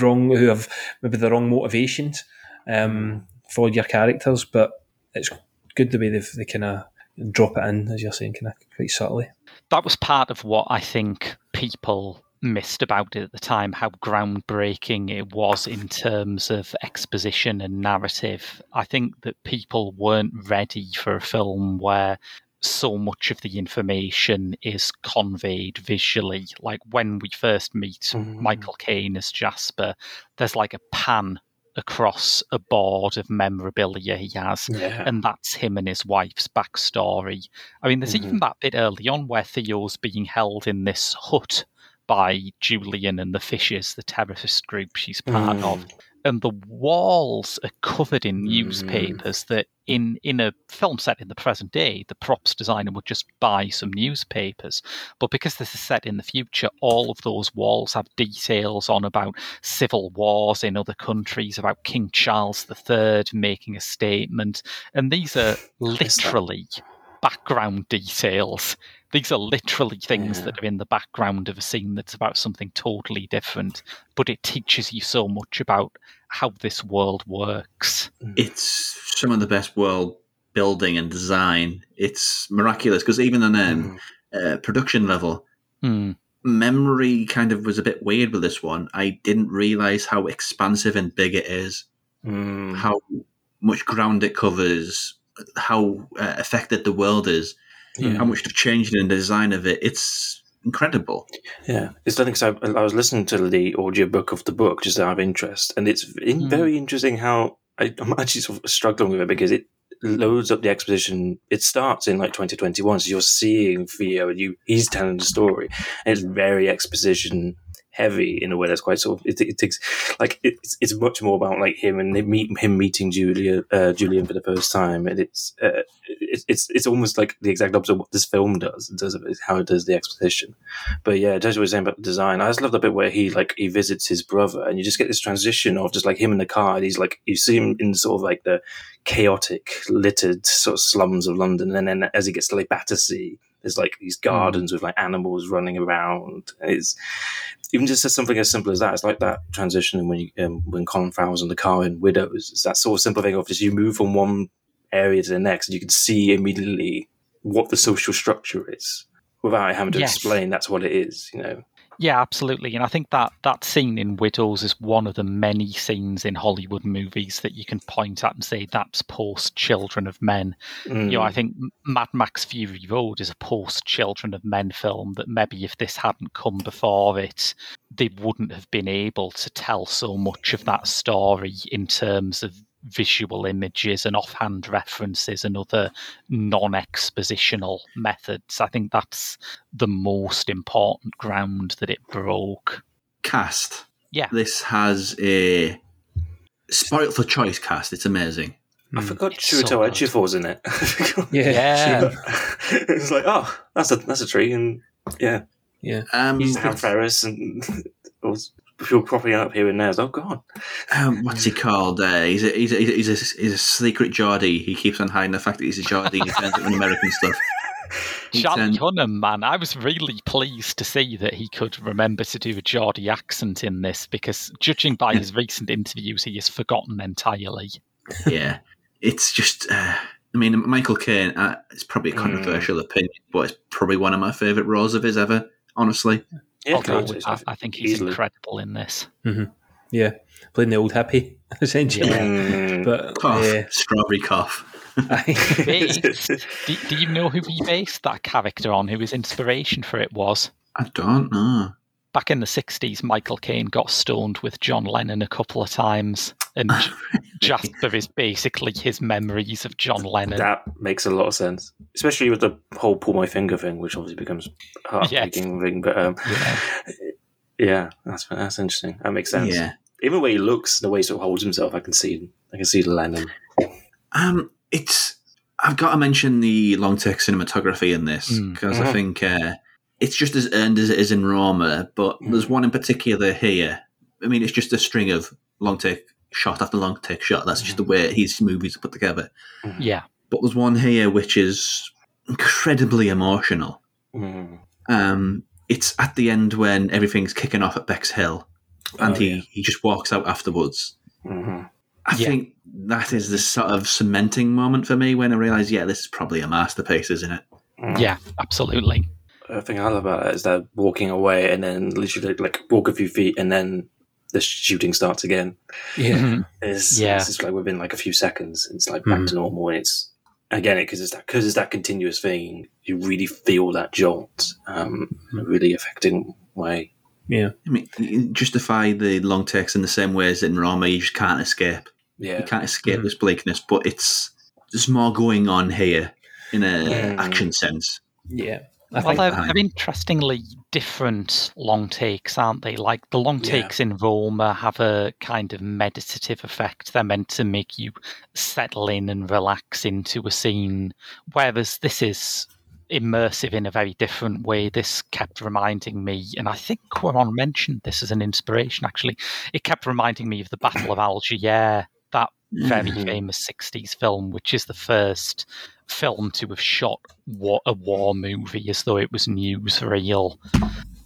wrong who have maybe the wrong motivations um, for your characters, but it's good the way they've, they kind of drop it in, as you're saying, kind of quite subtly. that was part of what I think people missed about it at the time, how groundbreaking it was in terms of exposition and narrative. I think that people weren't ready for a film where so much of the information is conveyed visually. Like when we first meet mm. Michael Caine as Jasper, there's like a pan across a board of memorabilia he has, Yeah. and that's him and his wife's backstory. I mean, there's even mm-hmm. that bit early on where Theo's being held in this hut by Julian and the Fishes, the terrorist group she's part of. Mm. And the walls are covered in newspapers that in, in a film set in the present day, the props designer would just buy some newspapers. But because this is set in the future, all of those walls have details on about civil wars in other countries, about King Charles III making a statement. And these are literally background details. These are literally things that are in the background of a scene that's about something totally different, but it teaches you so much about how this world works. It's some of the best world building and design. It's miraculous because even on um, uh, production level, Hmm. memory kind of was a bit weird with this one. I didn't realize how expansive and big it is, how much ground it covers, how uh, affected the world is, Yeah. how much they've changed in the design of it. It's incredible. Yeah, it's something. because I, I was listening to the audiobook of the book just out of interest, and it's in, Hmm. very interesting how I, I'm actually sort of struggling with it because it loads up the exposition. It starts in like 2021, so you're seeing Theo, and you he's telling the story, and it's very exposition heavy in a way that's quite sort of it, it takes like it's it's much more about like him and meet, him meeting Julia uh, Julian for the first time, and it's uh, it's it's it's almost like the exact opposite of what this film does of how it does the exposition. But yeah, Joshua was saying about the design. I just love the bit where he like he visits his brother, and you just get this transition of just like him in the car, and he's like you see him in sort of like the chaotic, littered sort of slums of London, and then as he gets to like Battersea. There's like these gardens with like animals running around. It's even just as something as simple as that. It's like that transition when you um, when Colin Farrell's in the car in Widows. It's that sort of simple thing of just you move from one area to the next, and you can see immediately what the social structure is without having to Yes. explain that's what it is. You know. Yeah, absolutely. And I think that that scene in Widows is one of the many scenes in Hollywood movies that you can point at and say that's post Children of Men. Mm. You know, I think Mad Max Fury Road is a post Children of Men film that maybe if this hadn't come before it, they wouldn't have been able to tell so much of that story in terms of visual images and offhand references and other non-expositional methods. I think that's the most important ground that it broke. Cast. Yeah. This has a spoiled for choice cast. It's amazing. I forgot It's so Chiwetel good. In it. Yeah. it's like, oh, that's a that's a tree, and yeah, yeah. Um, He's Sam Ferris, and it was people propping up here and there. It's, oh god, um, what's he called? Uh, he's, a, he's, a, he's, a, he's a secret Geordie. He keeps on hiding the fact that he's a Geordie and he turns up in American stuff. He Charlie turned- Hunnam, man, I was really pleased to see that he could remember to do a Geordie accent in this because, judging by his recent interviews, he has forgotten entirely. yeah, it's just. Uh, I mean, Michael Caine. Uh, it's probably a controversial opinion, but it's probably one of my favourite roles of his ever. Honestly, I'll go with. I think he's Easily. incredible in this. hmm Yeah, playing the old hippie essentially. Yeah. But cough, yeah. strawberry cough. Do, do you know who he based that character on? Who his inspiration for it was? I don't know. Back in the 60s, Michael Caine got stoned with John Lennon a couple of times, and Jasper is basically his memories of John Lennon. that makes a lot of sense, especially with the whole pull my finger thing, which obviously becomes a heartbreaking thing. But um, yeah. that's that's interesting. That makes sense. Yeah. Even the way he looks, the way he sort of holds himself, I can see. I can see the Lennon. Um, it's. I've got to mention the long take cinematography in this Mm. because I think uh, it's just as earned as it is in Roma, but there's one in particular here. I mean, it's just a string of long take shot after long take shot. That's just the way his movies are put together. Yeah. But there's one here which is incredibly emotional. Mm. Um, it's at the end when everything's kicking off at Bexhill, and Oh, he, yeah. he just walks out afterwards. Mhm. I think that is the sort of cementing moment for me when I realise, yeah, this is probably a masterpiece, isn't it? Yeah, absolutely. The thing I love about it is that walking away and then literally like walk a few feet and then the shooting starts again. Yeah. It's, Yeah. it's just like within like a few seconds, it's like back Mhm. to normal. And it's again because it's that because it's that continuous thing. You really feel that jolt, um, in a really affecting way. Yeah. I mean, justify the long takes in the same way as in Roma, you just can't escape. Yeah. You can't escape this bleakness, but it's there's more going on here in an Yeah. action sense. Yeah. I well, think they're, they're interestingly different long takes, aren't they? Like the long Yeah. takes in Roma have a kind of meditative effect. They're meant to make you settle in and relax into a scene, whereas this is immersive in a very different way. This kept reminding me, and I think Cuarón mentioned this as an inspiration actually. It kept reminding me of the Battle of Algiers, that very Mhm. famous 60s film, which is the first film to have shot what a war movie as though it was news newsreel.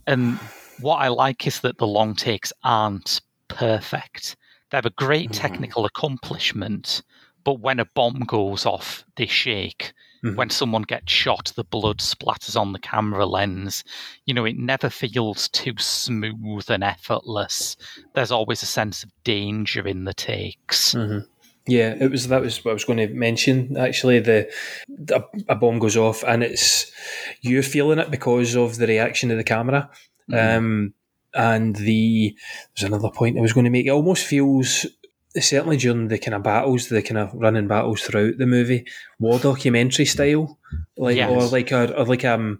And what I like is that the long takes aren't perfect. They have a great technical accomplishment, but when a bomb goes off, they shake. Mhm. When someone gets shot, the blood splatters on the camera lens. You know, it never feels too smooth and effortless. There's always a sense of danger in the takes. Mhm. Yeah, it was that was what I was going to mention. Actually, the, the a bomb goes off and it's you're feeling it because of the reaction of the camera. Um, and the there's another point I was going to make. It almost feels certainly during the kind of battles, the kind of running battles throughout the movie, war documentary style, like Yes. or like or, or like um,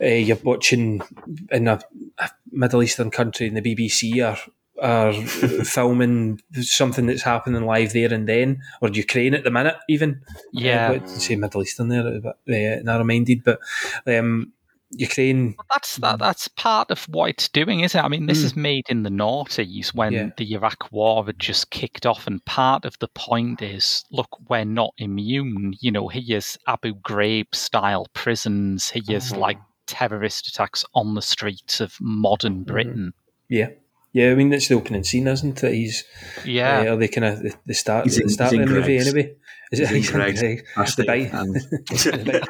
uh, you're watching in a, a Middle Eastern country in the BBC or are filming something that's happening live there and then, or Ukraine at the minute, even. Yeah. uh, but say Middle Eastern there, but uh, narrow-minded, but um, Ukraine. That's that, that's part of what it's doing, isn't it? I mean, this Mm. is made in the noughties when Yeah. the Iraq War had just kicked off, and part of the point is, look, we're not immune. You know, here's Abu Ghraib style prisons. Here's Mhm. like terrorist attacks on the streets of modern Britain. Yeah. Yeah, I mean that's the opening scene, isn't it? He's Yeah. uh, are they kind of the, the start He's the in- start he's of the movie Greggs. anyway? Is He's in he's Greggs, Greggs? Plastic, the big, and- the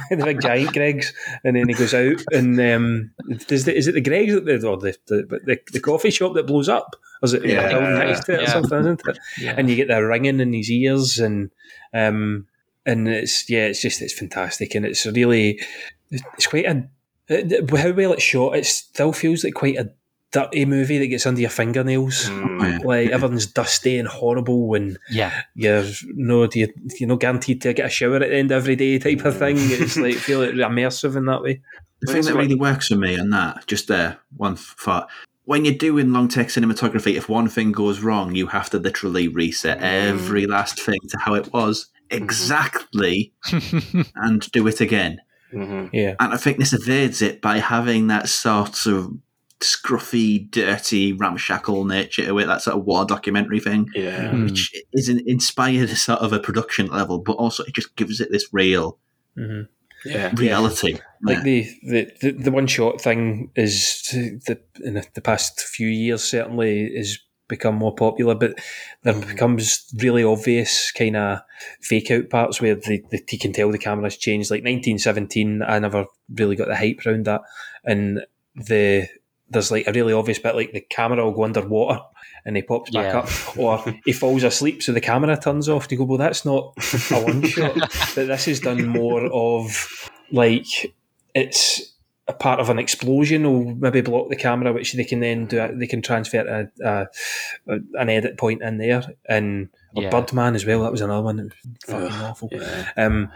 big, the big giant Greggs, and then he goes out and um, does the, is it the Greggs that the, or the, the the the coffee shop that blows up? Or is it Yeah. a building next to it or Yeah. something? Isn't it? Yeah. And you get the ringing in his ears and um and it's yeah, it's just it's fantastic and it's really it's quite a how well it's shot. It still feels like quite a dirty movie that gets under your fingernails. Mm. Like everything's dusty and horrible, and Yeah. you're no you, you're not guaranteed to get a shower at the end of every day type of thing. It's like feel like immersive in that way. The thing that really works for me on that, just there, one thought. When you're doing long take cinematography, if one thing goes wrong, you have to literally reset every last thing to how it was exactly and do it again. Mm-hmm. Yeah, And I think this evades it by having that sort of scruffy, dirty, ramshackle nature to it, that sort of war documentary thing, Yeah. Hmm. which is in- inspired sort of a production level, but also it just gives it this real hmm Yeah. reality. Like the, the, the, the one shot thing is the in the, the past few years certainly is become more popular, but there becomes really obvious kind of fake out parts where the, the you can tell the camera's changed. Like 1917, I never really got the hype around that, and the there's like a really obvious bit like the camera will go underwater and he pops back Yeah. up, or he falls asleep so the camera turns off. To go, well, that's not a one shot, but this is done more of like it's a part of an explosion will maybe block the camera, which they can then do. They can transfer a, a, a an edit point in there, and or Yeah. Birdman as well. That was another one. Was fucking Ugh, awful. yeah. Um,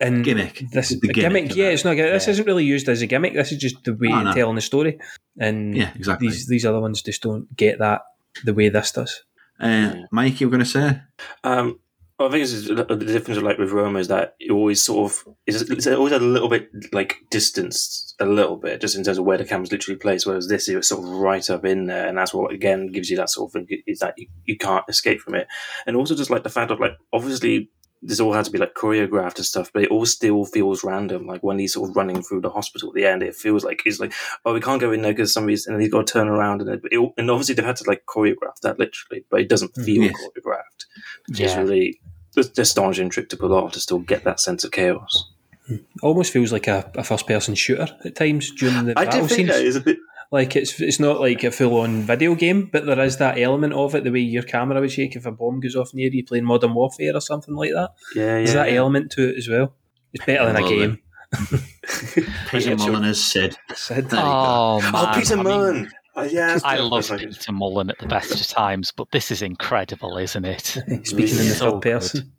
and Gimmick. This The gimmick gimmick, yeah, that. it's not. This Yeah. isn't really used as a gimmick. This is just the way Oh, of no. telling the story, and Yeah, exactly. these these other ones just don't get that the way this does. Uh, Mike, you were going to say? Um, I think it's the difference like with Roma is that it always sort of it's, it's always a little bit like distanced a little bit just in terms of where the camera's literally placed. Whereas this is sort of right up in there, and that's what again gives you that sort of thing is that you, you can't escape from it. And also just like the fact of like obviously this all had to be like choreographed and stuff, but it all still feels random. Like when he's sort of running through the hospital at the end, it feels like he's like oh we can't go in there because somebody's and he's got to turn around and it, it, and obviously they've had to like choreograph that literally, but it doesn't mm, feel Yes. choreographed. Which is really the astonishing trick to pull off to still get that sense of chaos. Hmm. Almost feels like a, a first person shooter at times during the I battle scenes. that is a bit. Like it's it's not like a full on video game, but there is that element of it. The way your camera would shake if a bomb goes off near you playing Modern Warfare or something like that. Yeah, yeah. There's that yeah. element to it as well. It's better than a game. Peter Mullan has said. Said There. Oh, oh, man. Oh, Peter I mean, Mullan. Oh, yeah, I love Peter Mullan at the best of times, but this is incredible, isn't it? Speaking in the So third person.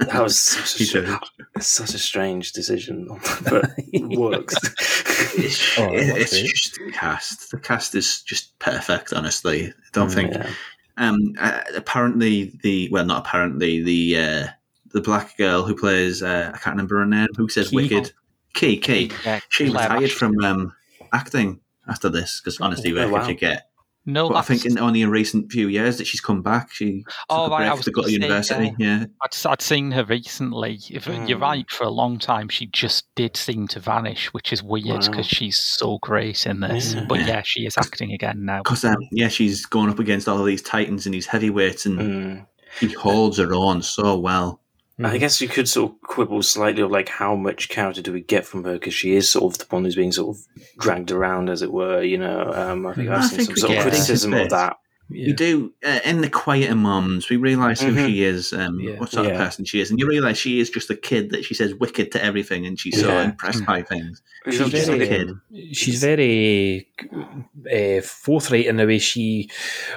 That was such a, Peter. such a strange decision, but it works. It's, Oh, it it's just the cast. The cast is just perfect. Honestly, I don't think. Yeah. Um, uh, apparently, the well, not apparently the uh, the black girl who plays uh, I can't remember her name. Who says Kee. Wicked? Kee, Kee. Yeah, She Claire retired from um, acting after this because honestly, where Oh, could wow. you get? No, But I think in only in recent few years that she's come back. She took Oh, a right, I break was to go to gonna university. yeah. I'd, I'd seen her recently. If You're Hmm. right, for a long time, she just did seem to vanish, which is weird Wow. because she's so great in this. Yeah. But Yeah. yeah, she is acting again now. Because um, yeah, she's going up against all of these titans and these heavyweights, and Mm. she holds her own so well. I guess you could sort of quibble slightly of like how much character do we get from her because she is sort of the one who's being sort of dragged around, as it were. You know, um, I think I I've seen some sort of criticism of bit. That. You do uh, in the quieter moments. We realise who Mhm. she is, um, Yeah. what sort of person she is, and you realise she is just a kid that she says wicked to everything, and she's so Yeah. impressed by things. She's She's just a very, kid. she's very uh, forthright in the way she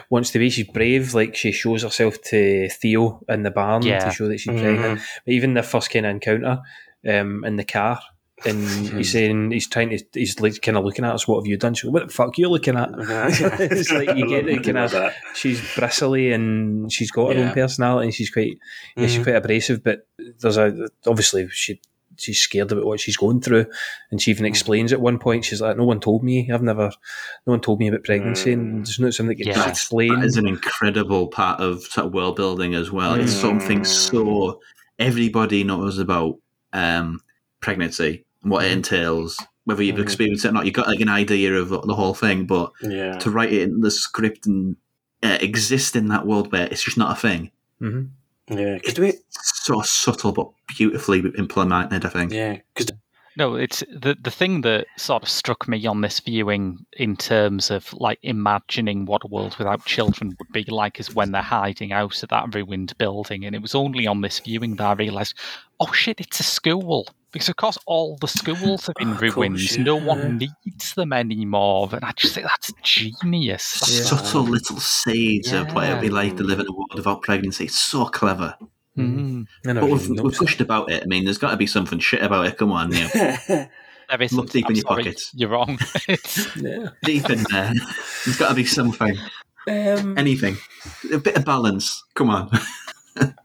wants to be. She's brave, like she shows herself to Theo in the barn Yeah. to show that she's Mhm. pregnant. But even the first kind of encounter um, in the car, and he's saying he's trying to, he's like kind of looking at us. What have you done? She goes, "What the fuck are you looking at?" it's like you get it kind of. that. She's bristly and she's got her Yeah. own personality. and She's quite, yeah, she's Mhm. quite abrasive. But there's a obviously she she's scared about what she's going through, and she even explains at one point. She's like, "No one told me. I've never, no one told me about pregnancy, and there's not something that gets Yeah. explained." That is an incredible part of sort of world building as well. It's something so everybody knows about um, pregnancy what it entails. Whether you've Mhm. experienced it or not, you've got like an idea of the whole thing. But Yeah. to write it in the script and uh, exist in that world where it's just not a thing, Mm-hmm. Yeah. 'Cause do we, it's so subtle but beautifully implemented. I think. yeah. Because No, it's the the thing that sort of struck me on this viewing in terms of like imagining what a world without children would be like is when they're hiding out of that ruined building, and it was only on this viewing that I realised, oh shit, it's a school. Because of course all the schools have been Of course, ruined. yeah. No one needs them anymore. And I just think that's genius. That's Subtle little seeds of what it'd be like to live in a world without pregnancy. It's so clever. Mm. I But we've, we've pushed about it. I mean, there's got to be something shit about it. Come on, yeah. Look deep I'm in your sorry, pockets. You're wrong. Yeah. deep in there. There's got to be something. Um, Anything. A bit of balance. Come on.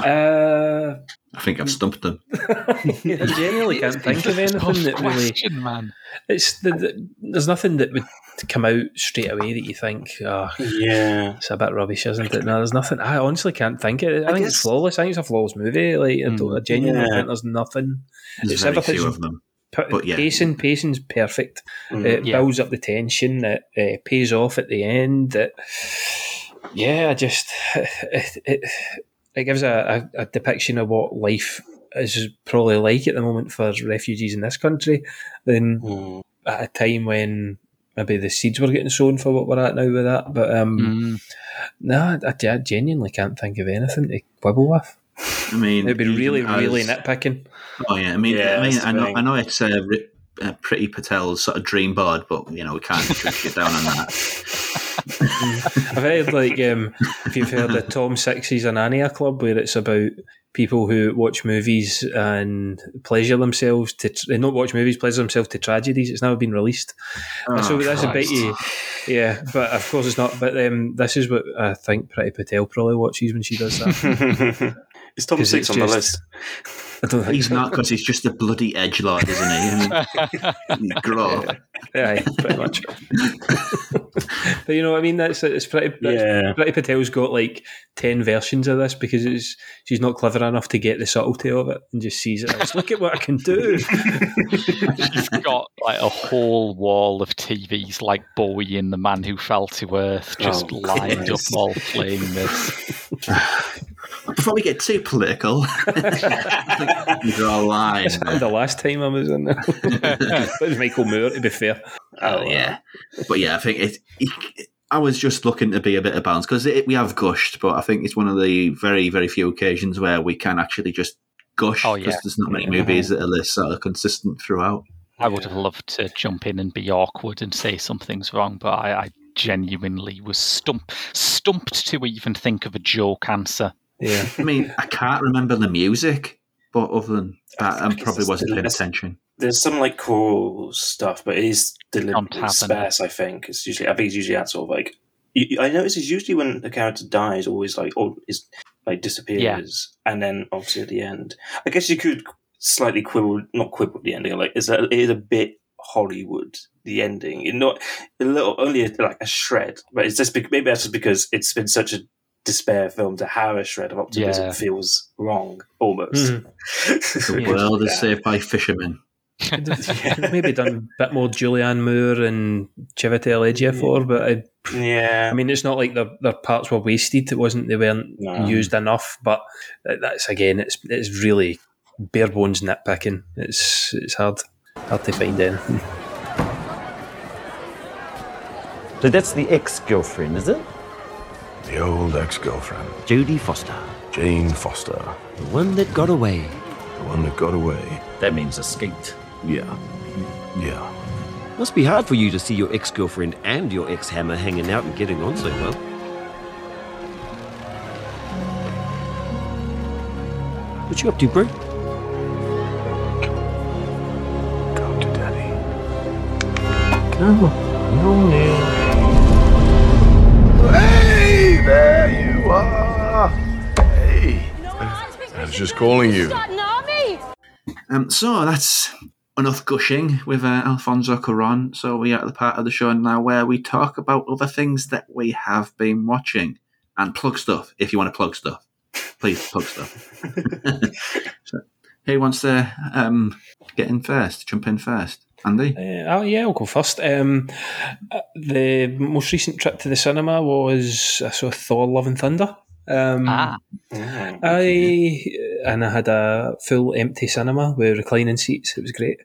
uh, I think I've stumped them. I genuinely can't think of anything that really. question, man. It's the, the, there's nothing that would come out straight away that you think, oh, yeah. it's a bit rubbish, isn't it? No, there's nothing. I honestly can't think of it. I, I think guess- it's flawless. I think it's a flawless movie. Like I, don't, I genuinely Yeah. think there's nothing. There's It's very few of them. p- But yeah. pacing, pacing's perfect. Mm. It Yeah. builds up the tension. It uh, pays off at the end. It, yeah, I just it, it, it gives a, a, a depiction of what life is probably like at the moment for refugees in this country. Then Mm. at a time when maybe the seeds were getting sown for what we're at now with that. But um, Mm. no, I, I genuinely can't think of anything to quibble with. I mean, It'd be really, even really as- nitpicking. Oh yeah, I mean, Yeah, I mean, I know. I know it's uh, Ri- uh, Priti Patel's sort of dream board, but you know we can't push it down on that. I've heard like um, if you've heard of Tom Sixes Six's Onania Club, where it's about people who watch movies and pleasure themselves to they not watch movies, pleasure themselves to tragedies. It's never been released. Oh, so that's a bit yeah. But of course it's not. But um, this is what I think Priti Patel probably watches when she does that. is Tom Six it's on the list? I don't think He's so. not because he's just a bloody edge lord, isn't he? I mean, grow up. Yeah, pretty much. but you know what I mean? That's it's pretty. That's, Yeah. Priti Patel's got like ten versions of this because it's she's not clever enough to get the subtlety of it and just sees it as look at what I can do. She's got like a whole wall of TVs like Bowie and The Man Who Fell to Earth just Oh, lined up all playing this. Before we get too political, we draw a line. the last time I was in there, it was Michael Moore. To be fair, Oh, oh yeah, but yeah, I think it. it I was just looking to be a bit of balance because we have gushed, but I think it's one of the very, very few occasions where we can actually just gush Oh, because yeah. there's not many Yeah. movies that are this sort of consistent throughout. I would have loved to jump in and be awkward and say something's wrong, but I, I genuinely was stump, stumped to even think of a joke answer. Yeah. I mean, I can't remember the music, but other than that, I, think it's probably wasn't paying attention. There's some like cool stuff, but it is deliberately tavern. sparse. I think it's usually. I think it's usually at sort of like. I notice it's usually when the character dies, always like or is like disappears, and then obviously at the end. I guess you could slightly quibble, not quibble with the ending. Like it's a, it is a bit Hollywood. The ending, it not a little, only a, like a shred, but it's just bec- maybe that's just because it's been such a despair film to have a shred of optimism Yeah. feels wrong almost. The Yeah. world is Yeah. saved by fishermen. maybe done a bit more Julianne Moore and Chiwetel Ejiofor, mm. but I, Yeah, I mean, it's not like their, their parts were wasted. It wasn't they weren't No. used enough. But that's again, it's it's really bare bones nitpicking. It's it's hard hard to find anything. So that's the ex-girlfriend, is it? The old ex-girlfriend. Jodie Foster. Jane Foster. The one that got away. The one that got away. That means escaped. Yeah. Yeah. Must be hard for you to see your ex-girlfriend and your ex-hammer hanging out and getting on so well. What you up to, bro? Go to daddy. Come on, Neil. There you are. Hey. I was just calling you. Um, so that's enough gushing with uh, Alfonso Cuarón. So we are at the part of the show now where we talk about other things that we have been watching and plug stuff if you want to plug stuff. Please plug stuff. so, who wants to um, get in first? Jump in first, Andy. Uh, oh yeah, I'll go first. Um, the most recent trip to the cinema was I saw Thor: Love and Thunder. Um, Ah. I and I had a full empty cinema with reclining seats. It was great.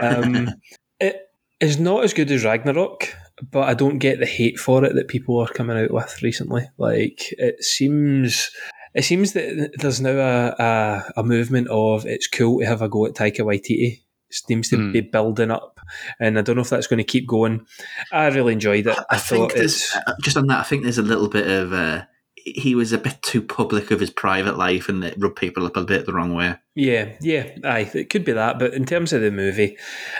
Um, it is not as good as Ragnarok, but I don't get the hate for it that people are coming out with recently. Like it seems. It seems that there's now a, a, a movement of it's cool to have a go at Taika Waititi. Seems to be building up, and I don't know if that's going to keep going. I really enjoyed it. I, I think thought there's it's uh, just on that. I think there's a little bit of uh, he was a bit too public of his private life, and it rubbed people up a bit the wrong way. Yeah, yeah, aye, it could be that. But in terms of the movie,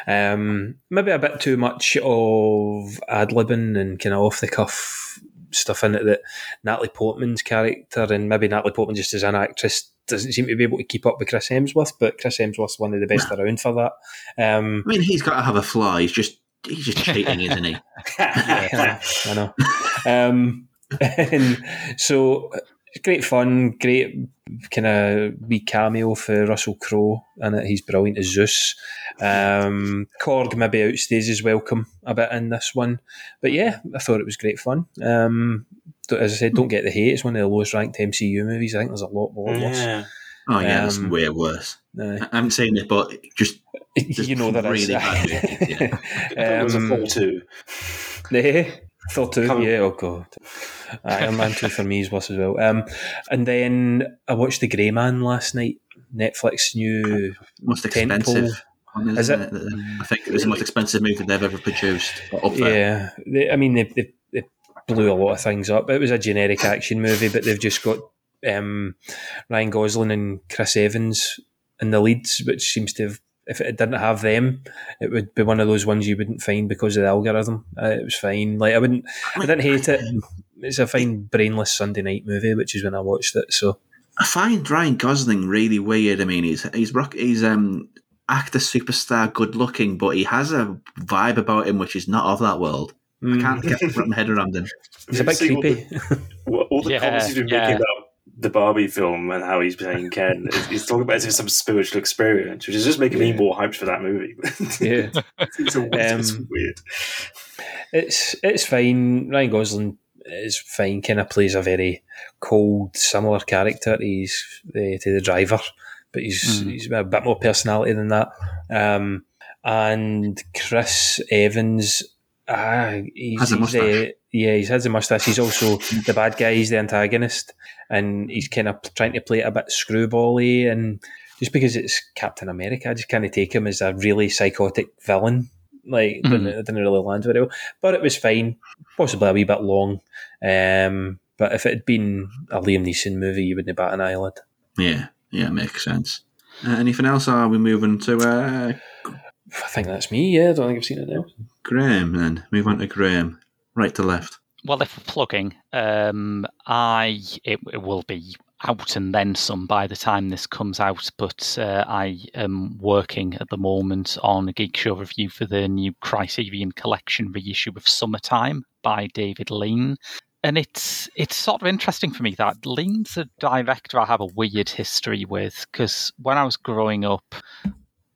um, maybe a bit too much of ad libbing and kind of off the cuff stuff in it that Natalie Portman's character and maybe Natalie Portman just as an actress doesn't seem to be able to keep up with Chris Hemsworth. But Chris Hemsworth's one of the best around for that. Um, I mean, he's got to have a flaw. He's just he's just cheating, isn't he? yeah, I know. Um, and so great fun, great kind of wee cameo for Russell Crowe, and he's brilliant as Zeus. Um, Korg maybe outstays his welcome a bit in this one, but yeah, I thought it was great fun. Um, as I said, don't get the hate. It's one of the lowest ranked MCU movies. I think there's a lot more worse. Oh yeah, that's Um, way worse. aye. I haven't seen it, but just, just you know that really is. bad. yeah. It was a Um, Thor two. Yeah, Thor two. Come- Yeah, oh god. Iron Man two for me is worse as well. Um, and then I watched The Grey Man last night. Netflix new most expensive. one, Is isn't it? I think it was the most expensive movie they've ever produced. Yeah, they, I mean they, they, they blew a lot of things up. It was a generic action movie, but they've just got um, Ryan Gosling and Chris Evans in the leads, which seems to have. If it didn't have them, it would be one of those ones you wouldn't find because of the algorithm. Uh, it was fine. Like I wouldn't, I didn't hate it. It's a fine, brainless Sunday night movie, which is when I watched it. So I find Ryan Gosling really weird. I mean, he's he's he's um actor superstar, good looking, but he has a vibe about him which is not of that world. I can't get my head around him. He's a bit See all creepy. All the Yeah, comments he's been yeah. making about the Barbie film and how he's playing Ken, he's talking about it as some spiritual experience, which is just making me more hyped for that movie. Yeah. it's, a, it's Um, weird. It's it's fine. Ryan Gosling is fine. Kind of plays a very cold, similar character. He's the, to the driver, but he's Mm. he's a bit more personality than that. Um, and Chris Evans, ah, he's, Has a he's, uh, yeah, he has a mustache. He's also the bad guy. He's the antagonist, and he's kind of trying to play it a bit screwbally. And just because it's Captain America, I just kind of take him as a really psychotic villain. Like, Mhm. didn't, it didn't really land very well, but it was fine. Possibly a wee bit long, um, but if it had been a Liam Neeson movie, you wouldn't have bat an eyelid. Yeah, yeah, makes sense. Uh, anything else? Are we moving to uh, I think that's me. Yeah, I don't think I've seen it now. Graham then? Move on to Graham. Right to left. Well, if we're plugging, um, I it, it will be out and then some by the time this comes out. But uh, I am working at the moment on a geek show review for the new Criterion Collection reissue of Summertime by David Lean. And it's it's sort of interesting for me that Lean's a director I have a weird history with because when I was growing up,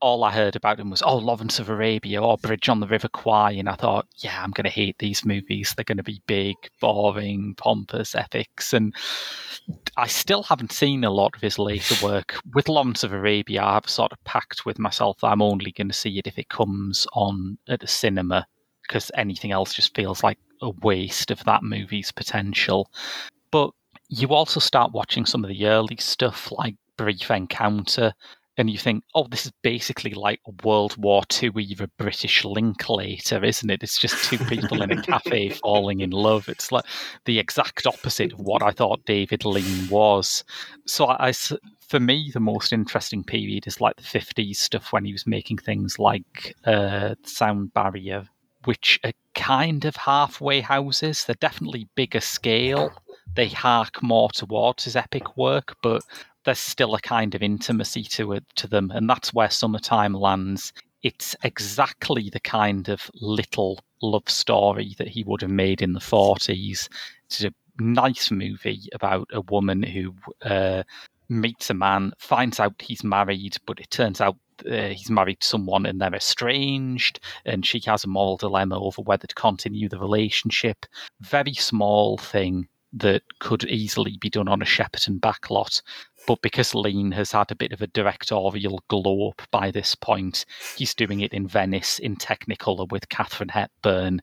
all I heard about him was, oh, Lawrence of Arabia or Bridge on the River Kwai. And I thought, yeah, I'm going to hate these movies. They're going to be big, boring, pompous epics. And I still haven't seen a lot of his later work. With Lawrence of Arabia, I've sort of packed with myself that I'm only going to see it if it comes on at a cinema because anything else just feels like a waste of that movie's potential. But you also start watching some of the early stuff like Brief Encounter, and you think, oh, this is basically like World War II a British Linklater, isn't it? It's just two people in a cafe falling in love. It's like the exact opposite of what I thought David Lean was. So I, I for me, the most interesting period is like the 50s stuff when he was making things like uh, Sound Barrier, which are kind of halfway houses. They're definitely bigger scale. They hark more towards his epic work, but there's still a kind of intimacy to it to them, and that's where Summertime lands. It's exactly the kind of little love story that he would have made in the 40s. It's a nice movie about a woman who uh, meets a man, finds out he's married, but it turns out uh, he's married to someone and they're estranged, and she has a moral dilemma over whether to continue the relationship. Very small thing that could easily be done on a Shepperton backlot. But because Lean has had a bit of a directorial glow up by this point, he's doing it in Venice in Technicolor with Katharine Hepburn.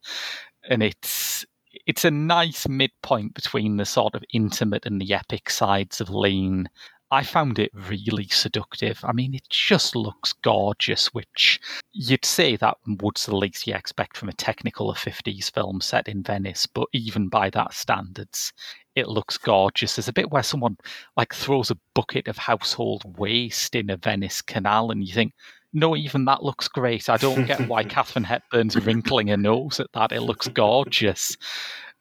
And it's it's a nice midpoint between the sort of intimate and the epic sides of Lean. I found it really seductive. I mean, it just looks gorgeous, which you'd say that would the least you expect from a technical 50s film set in Venice, but even by that standards, it looks gorgeous. There's a bit where someone like throws a bucket of household waste in a Venice canal, and you think, no, even that looks great. I don't get why Katharine Hepburn's wrinkling her nose at that. It looks gorgeous.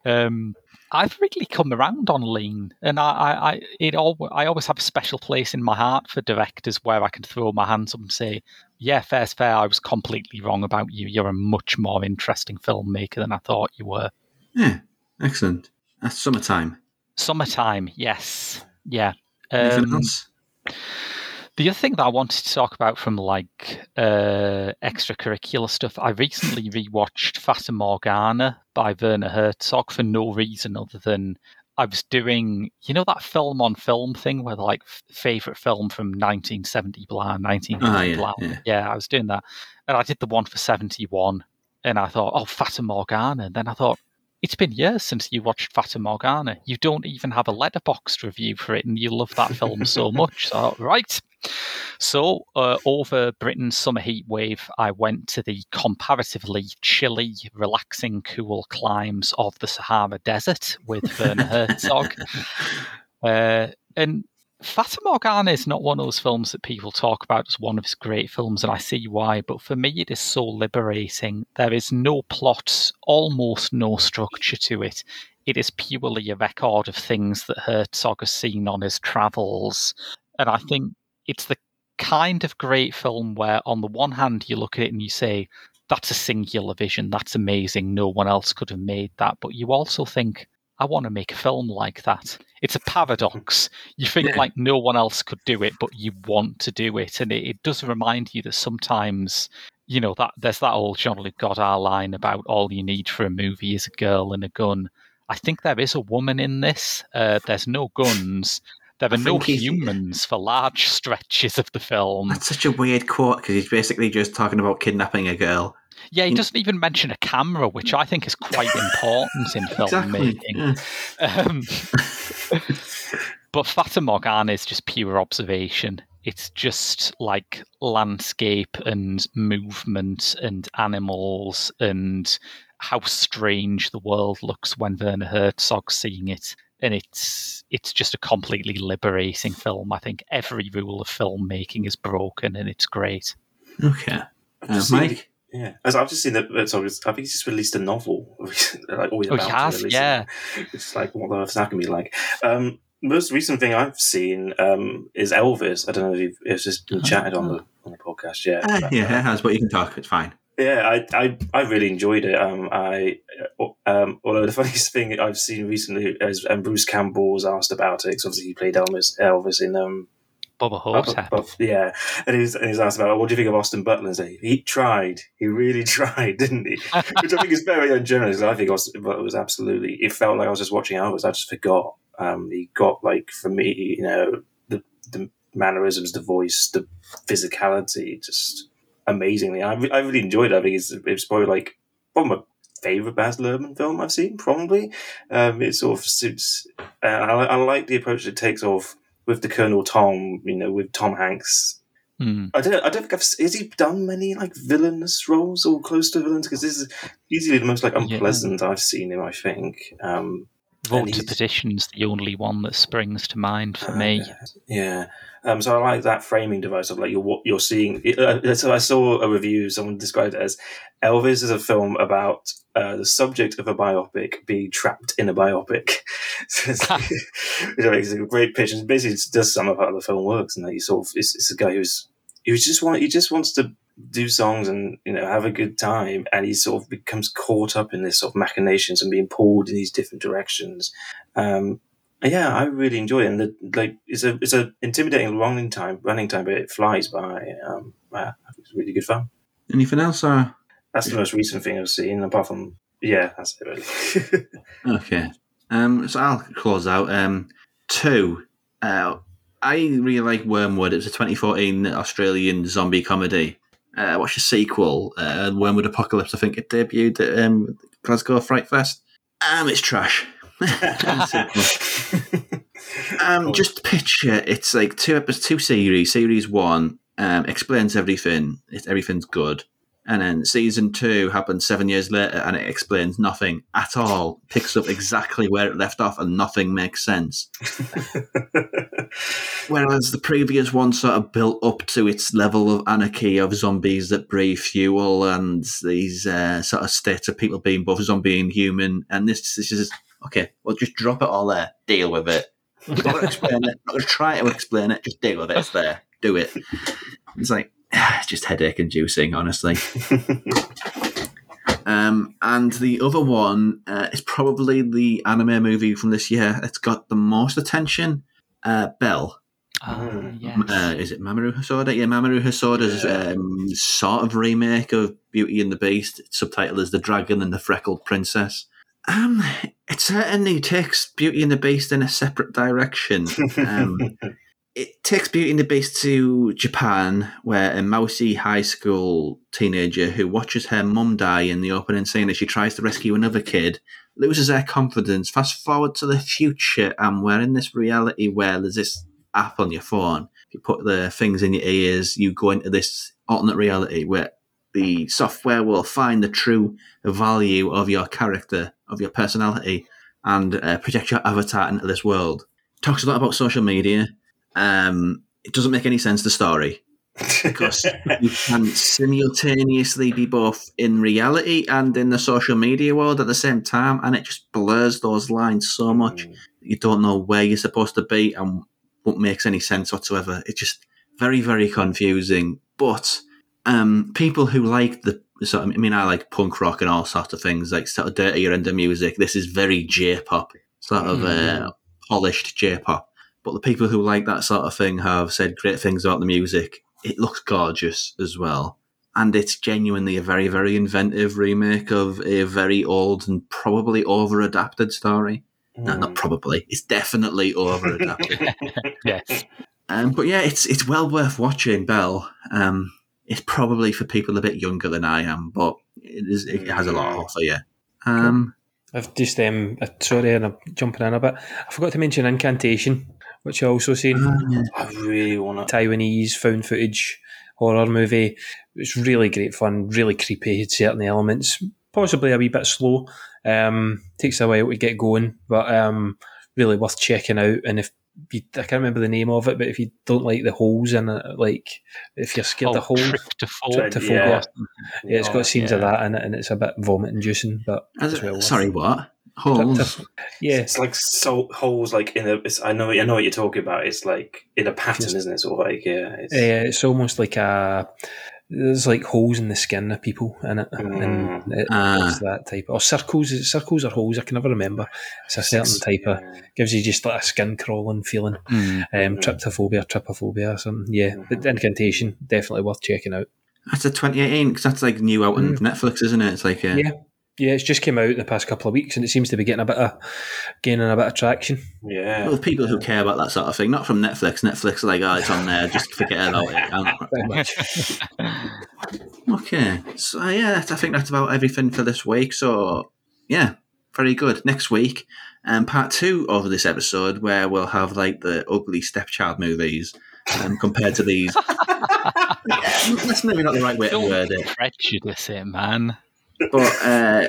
Um, I've really come around on lean, and I, I, I, it all, I always have a special place in my heart for directors where I can throw my hands up and say, "Yeah, fair's fair. I was completely wrong about you. You're a much more interesting filmmaker than I thought you were." Yeah, excellent. That's summertime. Summertime, yes, yeah. Anything Um, else? The other thing that I wanted to talk about from like uh, extracurricular stuff, I recently rewatched Fata Morgana by Werner Herzog for no reason other than I was doing, you know, that film on film thing where like favorite film from 1970 blah, 1950 Ah, yeah, blah. yeah. I was doing that, and I did the one for 71, and I thought, oh, Fata Morgana, and then I thought. It's been years since you watched Fata Morgana. You don't even have a letterboxd review for it, and you love that film so much. So, right, so, uh, over Britain's summer heat wave, I went to the comparatively chilly, relaxing, cool climes of the Sahara Desert with Werner Herzog. Uh, and Fata Morgana is not one of those films that people talk about as one of his great films, and I see why, but for me, it is so liberating. There is no plot, almost no structure to it. It is purely a record of things that Herzog has seen on his travels. And I think it's the kind of great film where, on the one hand, you look at it and you say, that's a singular vision, that's amazing, no one else could have made that. But you also think, I want to make a film like that. It's a paradox. You think like no one else could do it, but you want to do it. And it, it does remind you that sometimes, you know, that there's that old Jean Luc Godard line about all you need for a movie is a girl and a gun. I think there is a woman in this. Uh, there's no guns. There are no humans for large stretches of the film. That's such a weird quote because he's basically just talking about kidnapping a girl. Yeah, he doesn't even mention a camera, which I think is quite important in filmmaking. Um, but Fata Morgana is just pure observation. It's just like landscape and movement and animals and how strange the world looks when Werner Herzog's seeing it. And it's it's just a completely liberating film. I think every rule of filmmaking is broken and it's great. Okay. I've Uh, just seen- Mike? yeah, As I've just seen that. Sorry, I think he's just released a novel. like always Oh, he about to has, release yeah. it. It's like what the earth's that gonna be like. Um, most recent thing I've seen um, is Elvis. I don't know if you've, it's just been chatted on the on the podcast yet. Uh, yeah, it has, but you can talk. It's fine. Yeah, I, I I really enjoyed it. Um, I um, although the funniest thing I've seen recently is um, Bruce Campbell was asked about it 'cause obviously he played Elvis Elvis in um Bubba Ho-Tep. Buff- yeah, and he was, and he's asked about what do you think of Austin Butler? And say he tried, he really tried, didn't he? Which I think is very ungenerous. I think Austin Butler was absolutely. It felt like I was just watching Elvis. I just forgot. Um, he got like for me, you know, the the mannerisms, the voice, the physicality, just amazingly. I, re- I really enjoyed it. I think it's, it's probably like one of my favorite Baz Luhrmann film I've seen. Probably, um, it sort of suits. Uh, I, I like the approach it takes off with the Colonel Tom. You know, with Tom Hanks. Mm. I don't. I don't think I've. Has he done many like villainous roles or close to villains? Because this is easily the most like unpleasant I've seen him. I think. Um, Road to Perdition's the only one that springs to mind for me. Yeah. Um, so I like that framing device of like you're what you're seeing. Uh, so I saw a review. Someone described it as Elvis is a film about uh, the subject of a biopic being trapped in a biopic. it's, which is a great pitch, and basically it does sum up how the film works. And that you sort of it's, it's a guy who's he just want he just wants to do songs and you know have a good time, and he sort of becomes caught up in this sort of machinations and being pulled in these different directions. Um, yeah, I really enjoy it, and the, like it's a it's a intimidating running time, running time, but it flies by. Um, yeah, it's really good fun. Anything else? Or? That's the most recent thing I've seen, apart from yeah, that's it really. Okay. Um, so I'll close out. Um, two. Uh, I really like Wormwood. It's a 2014 Australian zombie comedy. Uh, watched the sequel, uh, Wormwood Apocalypse. I think it debuted at um, Glasgow Fright Fest. Um, it's trash. um, just picture it's like two episodes, two series. Series one um, explains everything. It, everything's good, and then season two happens seven years later, and it explains nothing at all. Picks up exactly where it left off, and nothing makes sense. Whereas the previous one sort of built up to its level of anarchy of zombies that breathe fuel and these uh, sort of states of people being both zombie and human. And this, this is okay. Well, just drop it all there. Deal with it. Not going to explain it. Not going to try to explain it. Just deal with it. It's there. Do it. It's like just headache inducing, honestly. Um, and the other one uh, is probably the anime movie from this year. It's got the most attention. Uh, Belle. Ah, yes. Uh, is it Mamoru Hosoda? Yeah, Mamoru Hosoda's um, sort of remake of Beauty and the Beast. Its subtitle is The Dragon and the Freckled Princess. Um, it certainly takes Beauty and the Beast in a separate direction. Um, it takes Beauty and the Beast to Japan, where a mousy high school teenager who watches her mum die in the opening scene as she tries to rescue another kid loses her confidence. Fast forward to the future, and we're in this reality where there's this app on your phone. If you put the things in your ears, you go into this alternate reality where the software will find the true value of your character, of your personality, and uh, project your avatar into this world. Talks a lot about social media. Um, it doesn't make any sense, the story, because you can simultaneously be both in reality and in the social media world at the same time, and it just blurs those lines so much that you don't know where you're supposed to be and what makes any sense whatsoever. It's just very, very confusing. But um, people who like the so I mean, I like punk rock and all sorts of things, like sort of dirtier end of music. This is very J-pop, sort of uh, polished J-pop. But the people who like that sort of thing have said great things about the music. It looks gorgeous as well. And it's genuinely a very, very inventive remake of a very old and probably over adapted story. No, not probably. It's definitely over adapted. yes. Um, but yeah, it's it's well worth watching. Belle. Um, it's probably for people a bit younger than I am, but it is it has a lot to offer you. Um, I've just um uh, sorry, and I'm jumping in a bit. I forgot to mention Incantation, which I also seen. I really want to. Taiwanese found footage horror movie. It's really great fun, really creepy. Had certain elements, possibly a wee bit slow. Um, takes a while to get going, but um, really worth checking out. And if you, I can't remember the name of it, but if you don't like the holes in it, like if you're scared Oh, of holes, Tryptophobia. Tryptophobia. Yeah. yeah, it's got scenes of that in it, and it's a bit vomit inducing. But as- it's well sorry, what? Holes? Yeah, It's like so holes like in a. It's, I know. I know what you're talking about. It's like in a pattern, Just- isn't it? Sort of like yeah. It's, Uh, it's almost like a there's like holes in the skin of people in it, and it, Ah. it's that type or circles. Is it circles or holes? I can never remember. It's a certain type of gives you just like a skin crawling feeling. Mm. Um, tryptophobia, trypophobia, or something. Yeah, but incantation definitely worth checking out. That's a 2018 because that's like new out on Netflix, isn't it? It's like uh, Yeah, yeah, it's just came out in the past couple of weeks, and it seems to be getting a bit of gaining a bit of traction. Yeah. Well, people who care about that sort of thing, not from Netflix. Netflix, are like, oh, it's on there, just forget about it. Much. Okay, so yeah, I think that's about everything for this week. So yeah, very good. Next week, um, part two of this episode, where we'll have like the ugly stepchild movies um, compared to these. that's maybe not the right way to Don't word it. prejudice it, man. But uh,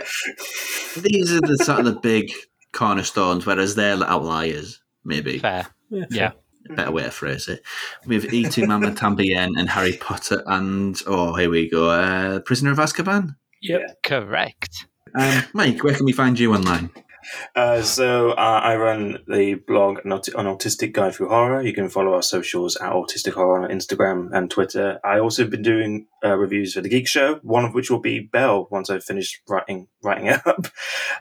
these are the sort of the big cornerstones, whereas they're the outliers, maybe. Fair. Yeah. Better way to phrase it. With Y Tu Mamá También and Harry Potter and, oh, here we go, uh, Prisoner of Azkaban. Yep. Correct. Um, Mike, where can we find you online? Uh, so uh, I run the blog an, an autistic guide through horror. You can follow our socials at autistic horror on Instagram and Twitter. I also have been doing uh, reviews for the Geek Show, one of which will be Belle once I've finished writing writing it up.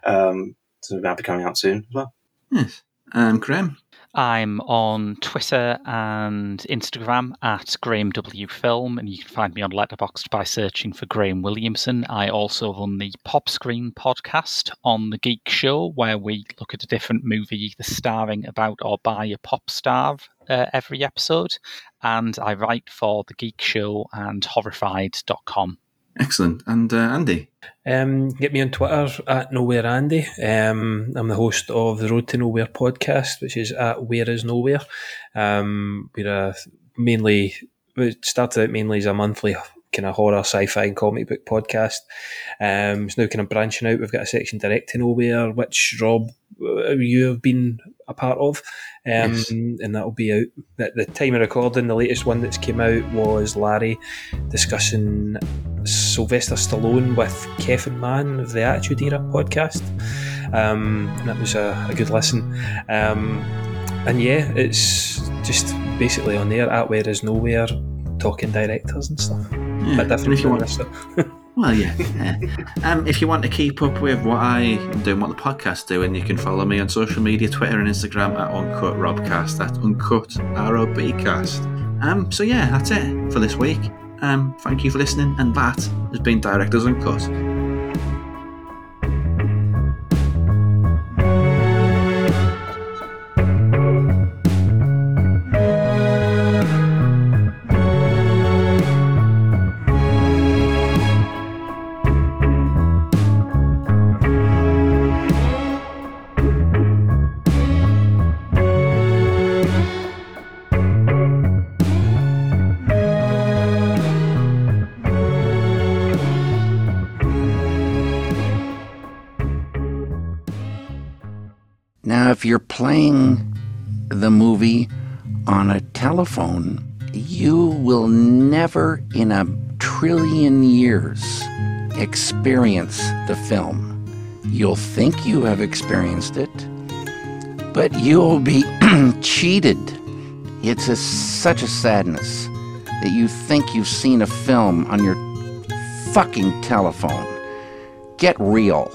Um, so that'll be coming out soon as well. Yes. Um, Graham. I'm on Twitter and Instagram at Graham W Film, and you can find me on Letterboxd by searching for Graham Williamson. I also run the Pop Screen podcast on the Geek Show, where we look at a different movie, either starring about or by a pop star uh, every episode. And I write for the Geek Show and Horrified.com. Excellent. And uh, Andy. Um, get me on Twitter at Nowhere Andy. Um, I'm the host of the Road to Knowhere podcast, which is at Where Is Nowhere. Um, we're mainly we started out mainly as a monthly kind of horror, sci-fi, and comic book podcast. Um, it's now kind of branching out. We've got a section direct to nowhere, which Rob uh, you have been a part of, um, Yes. and that'll be out at the time of recording. The latest one that's came out was Larry discussing Sylvester Stallone with Kevin Mann of the Attitude Era podcast. Um, and that was a, a good listen. Um, and yeah, it's just basically on there at Where Is Nowhere, talking directors and stuff. Yeah, if you from this stuff. Well, yeah. yeah. Um, if you want to keep up with what I am doing, what the podcast's doing, you can follow me on social media, Twitter and Instagram at Uncut Robcast. That's Uncut R O B Cast. Um, so yeah, that's it for this week. Um, thank you for listening, and that has been Directors Uncut. Playing the movie on a telephone, you will never in a trillion years experience the film. You'll think you have experienced it, but you'll be cheated. It's a, such a sadness that you think you've seen a film on your fucking telephone. Get real.